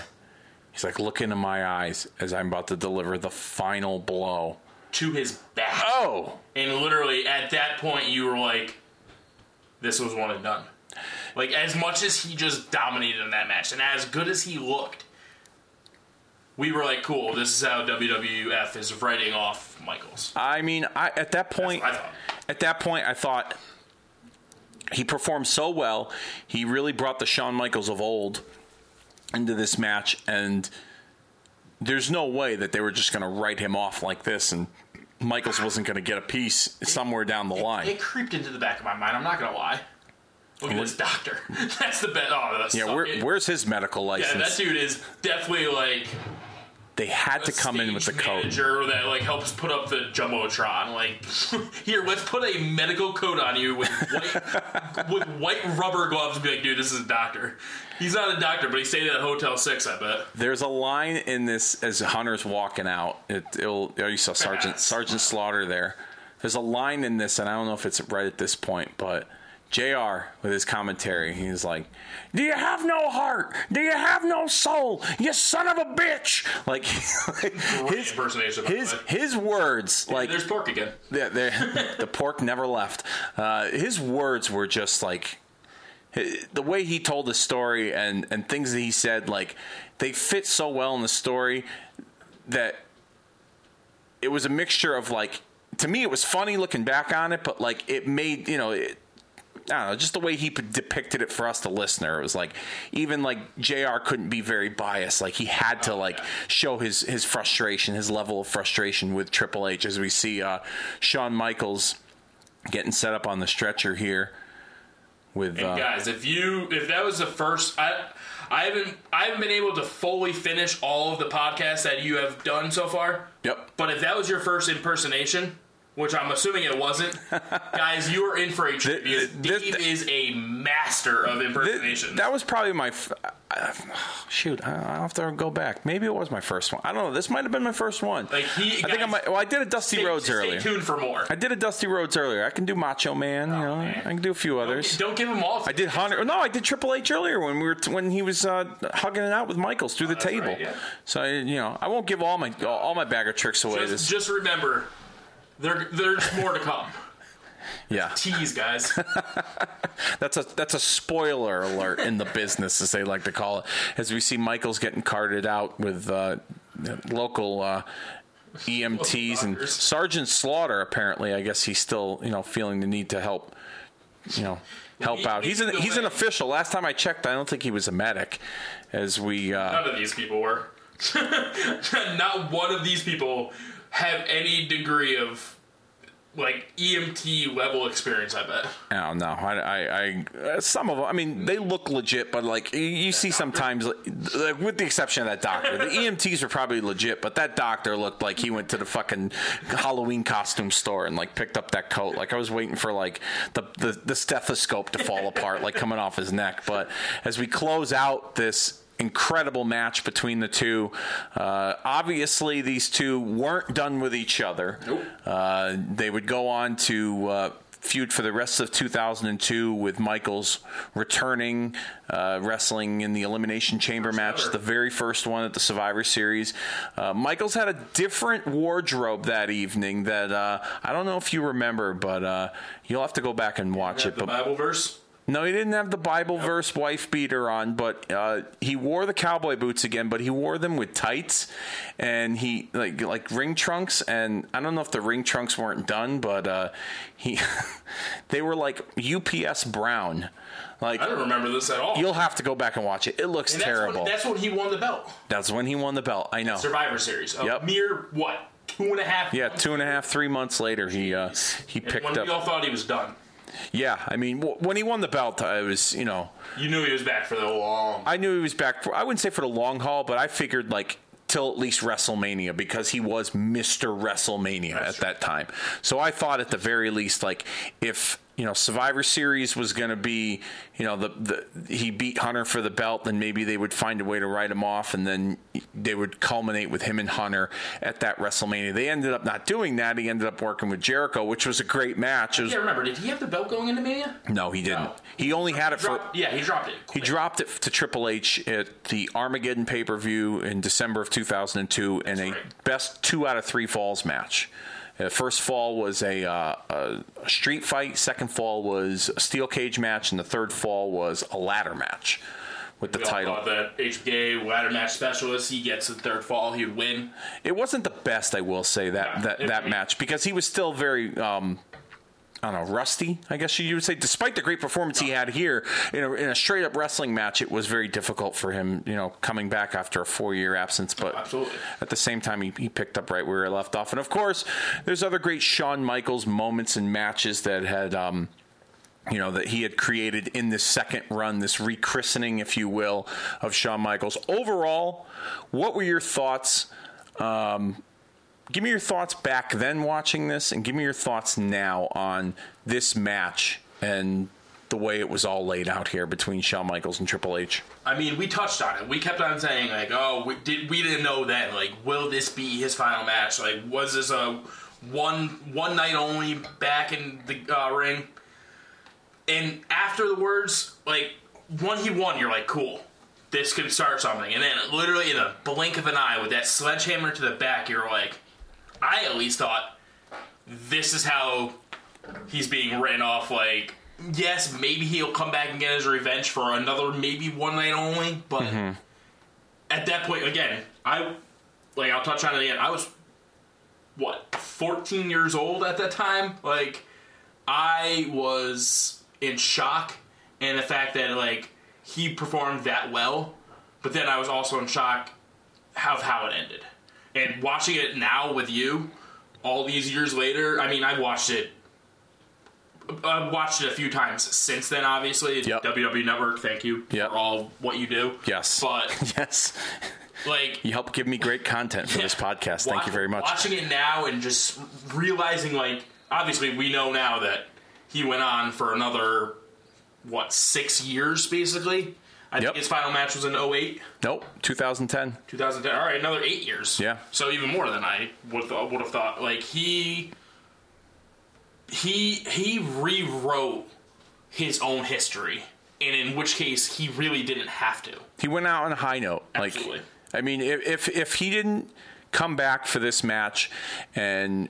Speaker 1: He's like, look into my eyes as I'm about to deliver the final blow.
Speaker 2: to his back.
Speaker 1: Oh!
Speaker 2: And literally at that point, you were like, this was one and done. Like, as much as he just dominated in that match, and as good as he looked, we were like, cool, this is how WWF is writing off Michaels.
Speaker 1: I mean, I at that point, at that point, I thought he performed so well. He really brought the Shawn Michaels of old into this match, and there's no way that they were just going to write him off like this, and Michaels wasn't going to get a piece somewhere down the line.
Speaker 2: It creeped into the back of my mind, I'm not going to lie. Look at this doctor. That's the best. Oh, that's
Speaker 1: yeah, where,
Speaker 2: it-
Speaker 1: where's his medical license?
Speaker 2: Yeah, that dude is definitely like
Speaker 1: they had to come in with the coat.
Speaker 2: manager that like helps put up the jumbotron. Like, here, let's put a medical coat on you with white with white rubber gloves and be like, dude, this is a doctor. He's not a doctor, but he stayed at Hotel Six, I bet.
Speaker 1: There's a line in this as Hunter's walking out. It, it'll, oh, you saw Sergeant. Sergeant Slaughter there. There's a line in this, and I don't know if it's right at this point, but JR with his commentary, he's like, "Do you have no heart? Do you have no soul? You son of a bitch!" Like his his his words, like
Speaker 2: There's pork again.
Speaker 1: the, the, the pork never left. Uh, his words were just like the way he told the story and and things that he said, like they fit so well in the story that it was a mixture of like to me it was funny looking back on it, but like it made you know it, I don't know, just the way he depicted it for us, the listener. It was like even like JR couldn't be very biased. Like he had to like show his his frustration, his level of frustration with Triple H, as we see uh, Shawn Michaels getting set up on the stretcher here. With
Speaker 2: And
Speaker 1: uh,
Speaker 2: guys, if you if that was the first, I I haven't I haven't been able to fully finish all of the podcasts that you have done so far.
Speaker 1: Yep.
Speaker 2: But if that was your first impersonation, which I'm assuming it wasn't, guys, you are in for a treat because
Speaker 1: this-
Speaker 2: Dave is a master of impersonation.
Speaker 1: that was probably my. F- uh, shoot, I- I'll have to go back. Maybe it was my first one. I don't know. This might have been my first one.
Speaker 2: Like, he-
Speaker 1: I think I might. Well, I did a Dusty
Speaker 2: stay, stay
Speaker 1: earlier.
Speaker 2: tuned for more.
Speaker 1: I did a Dusty Rhodes earlier. I can do Macho Man. you know,
Speaker 2: man.
Speaker 1: I can do a few others.
Speaker 2: Don't give him all.
Speaker 1: I did Hunter. No, I did Triple H earlier when we were t- when he was uh, hugging it out with Michaels through the table.
Speaker 2: right, yeah.
Speaker 1: So you know, I won't give all my all, all my bag of tricks away.
Speaker 2: Just, just remember, there there's more to come.
Speaker 1: yeah,
Speaker 2: Tease, guys.
Speaker 1: that's a that's a spoiler alert in the business, as they like to call it. As we see Michaels getting carted out with uh, local. Uh, EMTs and. Sergeant Slaughter. Apparently, I guess he's still, you know, feeling the need to help, you know, help out. He's an
Speaker 2: he's
Speaker 1: an official. Last time I checked, I don't think he was a medic. As we, uh,
Speaker 2: None of these people were. Not one of these people have any degree of like EMT level experience. I bet.
Speaker 1: I don't know. I, I, I uh, some of them. I mean, they look legit, but like you, you see sometimes, like, like, with the exception of that doctor, the EMTs are probably legit, but that doctor looked like he went to the fucking Halloween costume store and like picked up that coat. Like I was waiting for like the the, the stethoscope to fall apart, like coming off his neck. But as we close out this incredible match between the two. Uh, obviously, these two weren't done with each other.
Speaker 2: Nope.
Speaker 1: Uh, they would go on to uh, feud for the rest of 2002 with Michaels returning, uh, wrestling in the Elimination Chamber match, the very first one at the Survivor Series. Uh, Michaels had a different wardrobe that evening that uh, I don't know if you remember, but uh, you'll have to go back and watch it.
Speaker 2: The
Speaker 1: But
Speaker 2: Bible verse.
Speaker 1: No, he didn't have the Bible verse wife beater on, but uh, he wore the cowboy boots again. But he wore them with tights, and he like like ring trunks. And I don't know if the ring trunks weren't done, but uh, he they were like UPS brown. Like
Speaker 2: I don't remember this at all.
Speaker 1: you'll have to go back and watch it. It looks
Speaker 2: that's
Speaker 1: terrible.
Speaker 2: When, that's when he won the belt.
Speaker 1: That's when he won the belt. I know.
Speaker 2: Survivor Series. A
Speaker 1: Yep.
Speaker 2: mere what? Two and a half.
Speaker 1: Yeah, two and a half, three months later, he uh, he picked up.
Speaker 2: we all thought he was done.
Speaker 1: Yeah, I mean, w- when he won the belt, I was, you know,
Speaker 2: You knew he was back for the long.
Speaker 1: I knew he was back for. I wouldn't say for the long haul, but I figured like till at least WrestleMania because he was Mister WrestleMania at
Speaker 2: true.
Speaker 1: that time. So I thought at the very least, like if you know Survivor Series was going to be, you know, the the he beat Hunter for the belt, then maybe they would find a way to write him off, and then they would culminate with him and Hunter at that WrestleMania. They ended up not doing that. He ended up working with Jericho, which was a great match. Was,
Speaker 2: Yeah, remember? Did he have the belt going into Mania?
Speaker 1: no, he didn't.
Speaker 2: No.
Speaker 1: He only had it for.
Speaker 2: Dropped, yeah, he dropped it.
Speaker 1: He dropped it to Triple H at the Armageddon pay per view in December of 2002 in a
Speaker 2: right.
Speaker 1: best two out of three falls match. The first fall was a, uh, a street fight. Second fall was a steel cage match, and the third fall was a ladder match with the
Speaker 2: We
Speaker 1: title.
Speaker 2: thought that HBK ladder match specialist, he gets the third fall, he would win.
Speaker 1: It wasn't the best, I will say that
Speaker 2: Yeah,
Speaker 1: that, that match because he was still very. Um, I don't know, rusty, I guess you would say. Despite the great performance he had here in a, in a straight up wrestling match, it was very difficult for him, you know, coming back after a four year absence. But at the same time, he, he picked up right where he left off. And of course, there's other great Shawn Michaels moments and matches that had. Um, you know that he had created in this second run, this rechristening, if you will, of Shawn Michaels. Overall, what were your thoughts? Um, give me your thoughts back then watching this, and give me your thoughts now on this match and the way it was all laid out here between Shawn Michaels and Triple H.
Speaker 2: I mean, we touched on it. We kept on saying like, "Oh, we did we didn't know then. Like, will this be his final match? Like, was this a one one night only back in the uh, ring?" And after the words, like when he won, you're like, "Cool, this could start something." And then, literally in a blink of an eye, with that sledgehammer to the back, you're like, "I at least thought this is how he's being written off." Like yes, maybe he'll come back and get his revenge for another maybe one night only. But
Speaker 1: Mm-hmm.
Speaker 2: at that point, again, I like I'll touch on it again. I was what 14 years old at that time. Like I was in shock, and the fact that like he performed that well, but then I was also in shock of how it ended. And watching it now with you, all these years later, I mean, I watched it. I've watched it a few times since then. Obviously,
Speaker 1: Yep.
Speaker 2: WWE Network. Thank you
Speaker 1: Yep.
Speaker 2: for all what you do.
Speaker 1: Yes.
Speaker 2: but
Speaker 1: yes.
Speaker 2: like
Speaker 1: You help give me great content for this podcast. Thank
Speaker 2: wa-
Speaker 1: you very much.
Speaker 2: Watching it now and just realizing, like, obviously, we know now that he went on for another what six years, basically. I
Speaker 1: Yep.
Speaker 2: think his final match was in 08,
Speaker 1: Nope, 2010.
Speaker 2: 2010. All right, another eight years.
Speaker 1: Yeah.
Speaker 2: So even more than I would would have thought. Like he he he rewrote his own history, and in which case he really didn't have to.
Speaker 1: He went out on a high note.
Speaker 2: Absolutely.
Speaker 1: Like, I mean, if, if if he didn't come back for this match, and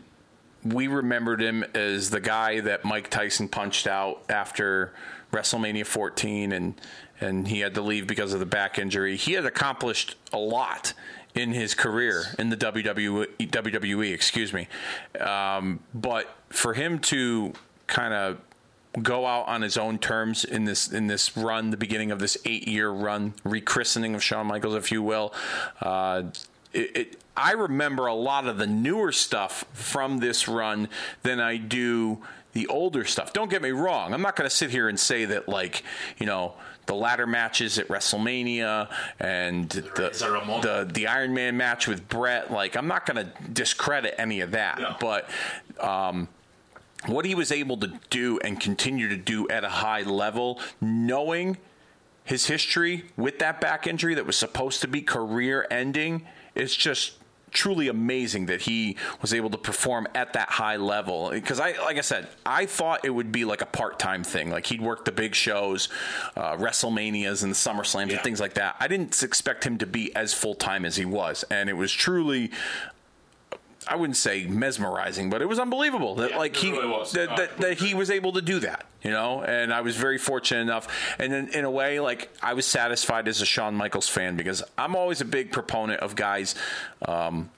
Speaker 1: we remembered him as the guy that Mike Tyson punched out after WrestleMania 14, and and he had to leave because of the back injury. He had accomplished a lot in his career in the WWE. WWE excuse me, um, but for him to kind of go out on his own terms in this in this run, the beginning of this eight year run, rechristening of Shawn Michaels, if you will. Uh, it, it, I remember a lot of the newer stuff from this run than I do the older stuff. Don't get me wrong. I'm not going to sit here and say that like you know the ladder matches at WrestleMania and the
Speaker 2: Razor Ramon.
Speaker 1: the the Iron Man match with Brett. Like I'm not going to discredit any of that,
Speaker 2: No.
Speaker 1: but. Um, what he was able to do and continue to do at a high level, knowing his history with that back injury that was supposed to be career ending, it's just truly amazing that he was able to perform at that high level. Because i like i said i thought it would be like a part-time thing. Like he'd work the big shows uh, wrestlemanias and summerslams and things like that. I didn't expect him to be as full-time as he was. And it was truly I wouldn't say mesmerizing, but it was unbelievable that
Speaker 2: Yeah,
Speaker 1: like he
Speaker 2: really was.
Speaker 1: that, that, that he was able to do that, you know. And I was very fortunate enough, and in, in a way, like I was satisfied as a Shawn Michaels fan because I'm always a big proponent of guys. Um,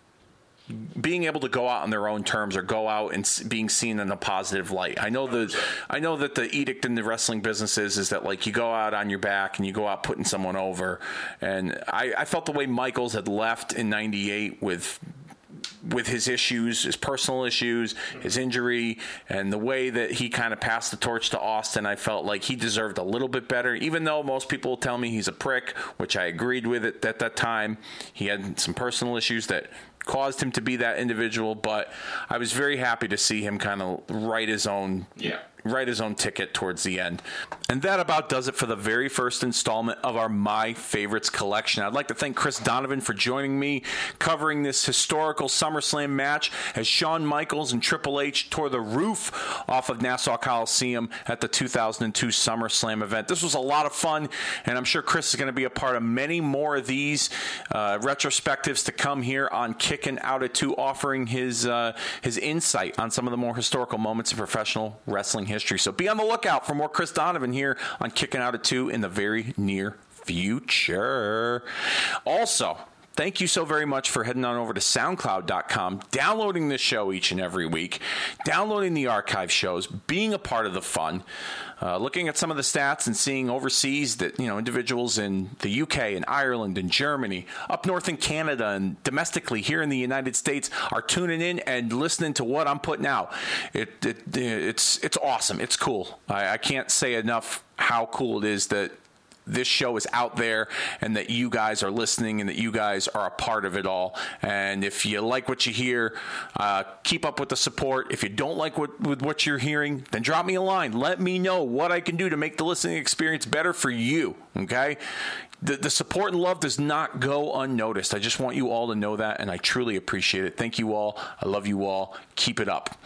Speaker 1: being able to go out on their own terms or go out and being seen in a positive light. I know the I know that the edict in the wrestling business is is that like you go out on your back and you go out putting someone over. And I, I felt the way Michaels had left in '98 with with his issues, his personal issues, his injury, and the way that he kind of passed the torch to Austin, I felt like he deserved a little bit better. Even though most people tell me he's a prick, which I agreed with it at that time. He had some personal issues that caused him to be that individual, but I was very happy to see him kind of write his own
Speaker 2: Yeah.
Speaker 1: Write his own ticket towards the end. And that about does it for the very first installment of our My Favorites collection. I'd like to thank Chris Donovan for joining me covering this historical SummerSlam match as Shawn Michaels and Triple H tore the roof off of Nassau Coliseum at the 2002 SummerSlam event. This was a lot of fun, and I'm sure Chris is going to be a part of many more of these uh, retrospectives to come here on Kicking Out at Two, offering his uh, his insight on some of the more historical moments in professional wrestling history. So be on the lookout for more Chris Donovan here on Kicking Out at Two in the very near future. Also, Thank you so very much for heading on over to SoundCloud.com, downloading the show each and every week, downloading the archive shows, being a part of the fun, uh, looking at some of the stats and seeing overseas that you know individuals in the UK and Ireland and Germany, up north in Canada and domestically here in the United States are tuning in and listening to what I'm putting out. It, it it's it's awesome. It's cool. I, I can't say enough how cool it is that this show is out there and that you guys are listening and that you guys are a part of it all. And if you like what you hear, uh, keep up with the support. If you don't like what with what you're hearing, then drop me a line. Let me know what I can do to make the listening experience better for you. Okay. The, the support and love does not go unnoticed. I just want you all to know that, and I truly appreciate it. Thank you all. I love you all. Keep it up.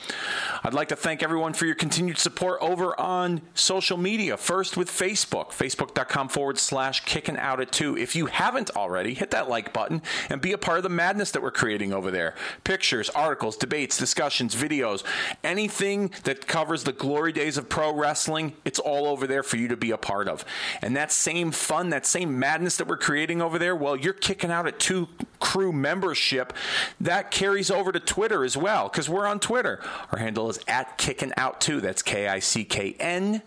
Speaker 1: I'd like to thank everyone for your continued support over on social media. First with Facebook, facebook.com forward slash kicking out at two. If you haven't already, hit that like button and be a part of the madness that we're creating over there. Pictures, articles, debates, discussions, videos, anything that covers the glory days of pro wrestling, it's all over there for you to be a part of. And that same fun, that same madness that we're creating over there, well, you're kicking out at two crew membership. That carries over to Twitter as well because we're on Twitter. Our handle is at kicking out two. That's K I C K N.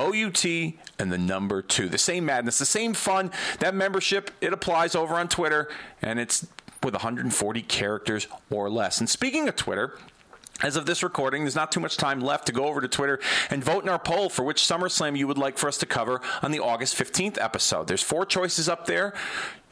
Speaker 1: O U T and the number two. The same madness, the same fun. That membership, it applies over on Twitter, and it's with 140 characters or less. And speaking of Twitter, as of this recording, there's not too much time left to go over to Twitter and vote in our poll for which SummerSlam you would like for us to cover on the August 15th episode. There's four choices up there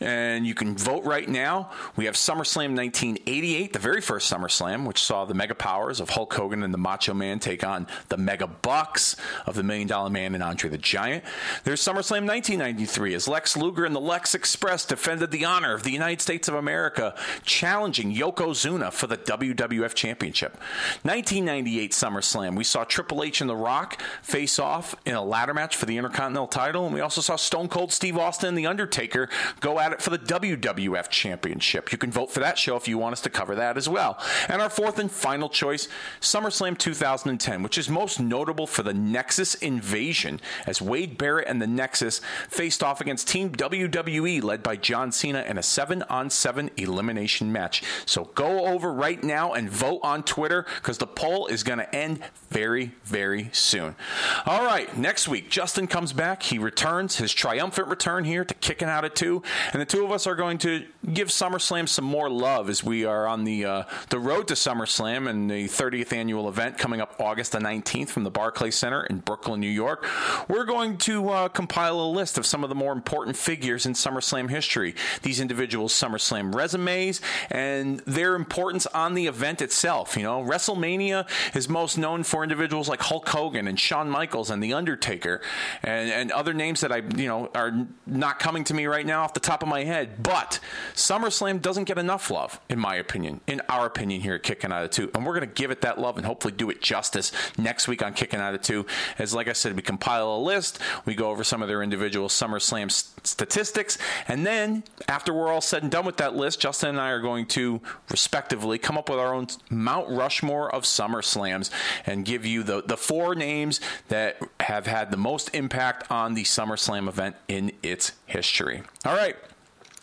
Speaker 1: and you can vote right now. We have SummerSlam 1988, the very first SummerSlam, which saw the Mega Powers of Hulk Hogan and the Macho Man take on the Mega Bucks of the Million Dollar Man and Andre the Giant. There's SummerSlam 1993, as Lex Luger and the Lex Express defended the honor of the United States of America, challenging Yokozuna for the WWF Championship. 1998 SummerSlam, we saw Triple H and The Rock face off in a ladder match for the Intercontinental title, and we also saw Stone Cold Steve Austin and The Undertaker go it for the WWF Championship. You can vote for that show if you want us to cover that as well. And our fourth and final choice, SummerSlam 2010, which is most notable for the Nexus invasion, as Wade Barrett and the Nexus faced off against Team WWE, led by John Cena, in a seven on seven elimination match. So go over right now and vote on Twitter because the poll is going to end very, very soon. All right, next week, Justin comes back. He returns, his triumphant return here to Kicking Out at Two. And the two of us are going to give SummerSlam some more love as we are on the uh, the road to SummerSlam and the 30th annual event coming up August the 19th from the Barclays Center in Brooklyn, New York. We're going to uh, compile a list of some of the more important figures in SummerSlam history. These individuals' SummerSlam resumes and their importance on the event itself. You know, WrestleMania is most known for individuals like Hulk Hogan and Shawn Michaels and The Undertaker and, and other names that I, you know, are not coming to me right now off the top of my head. But SummerSlam doesn't get enough love, in my opinion, in our opinion here at Kicking Out at Two. And we're going to give it that love and hopefully do it justice next week on Kicking Out at Two. As, like I said, we compile a list, we go over some of their individual SummerSlam statistics, and then after we're all said and done with that list, Justin and I are going to, respectively, come up with our own Mount Rushmore of SummerSlams and give you the, the four names that have had the most impact on the SummerSlam event in its history. All right.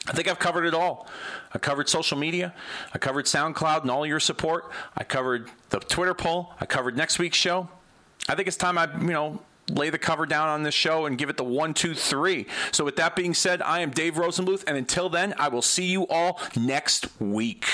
Speaker 1: I think I've covered it all. I covered social media. I covered SoundCloud and all your support. I covered the Twitter poll. I covered next week's show. I think it's time I, you know, lay the cover down on this show and give it the one, two, three. So, with that being said, I am Dave Rosenbluth, and until then, I will see you all next week.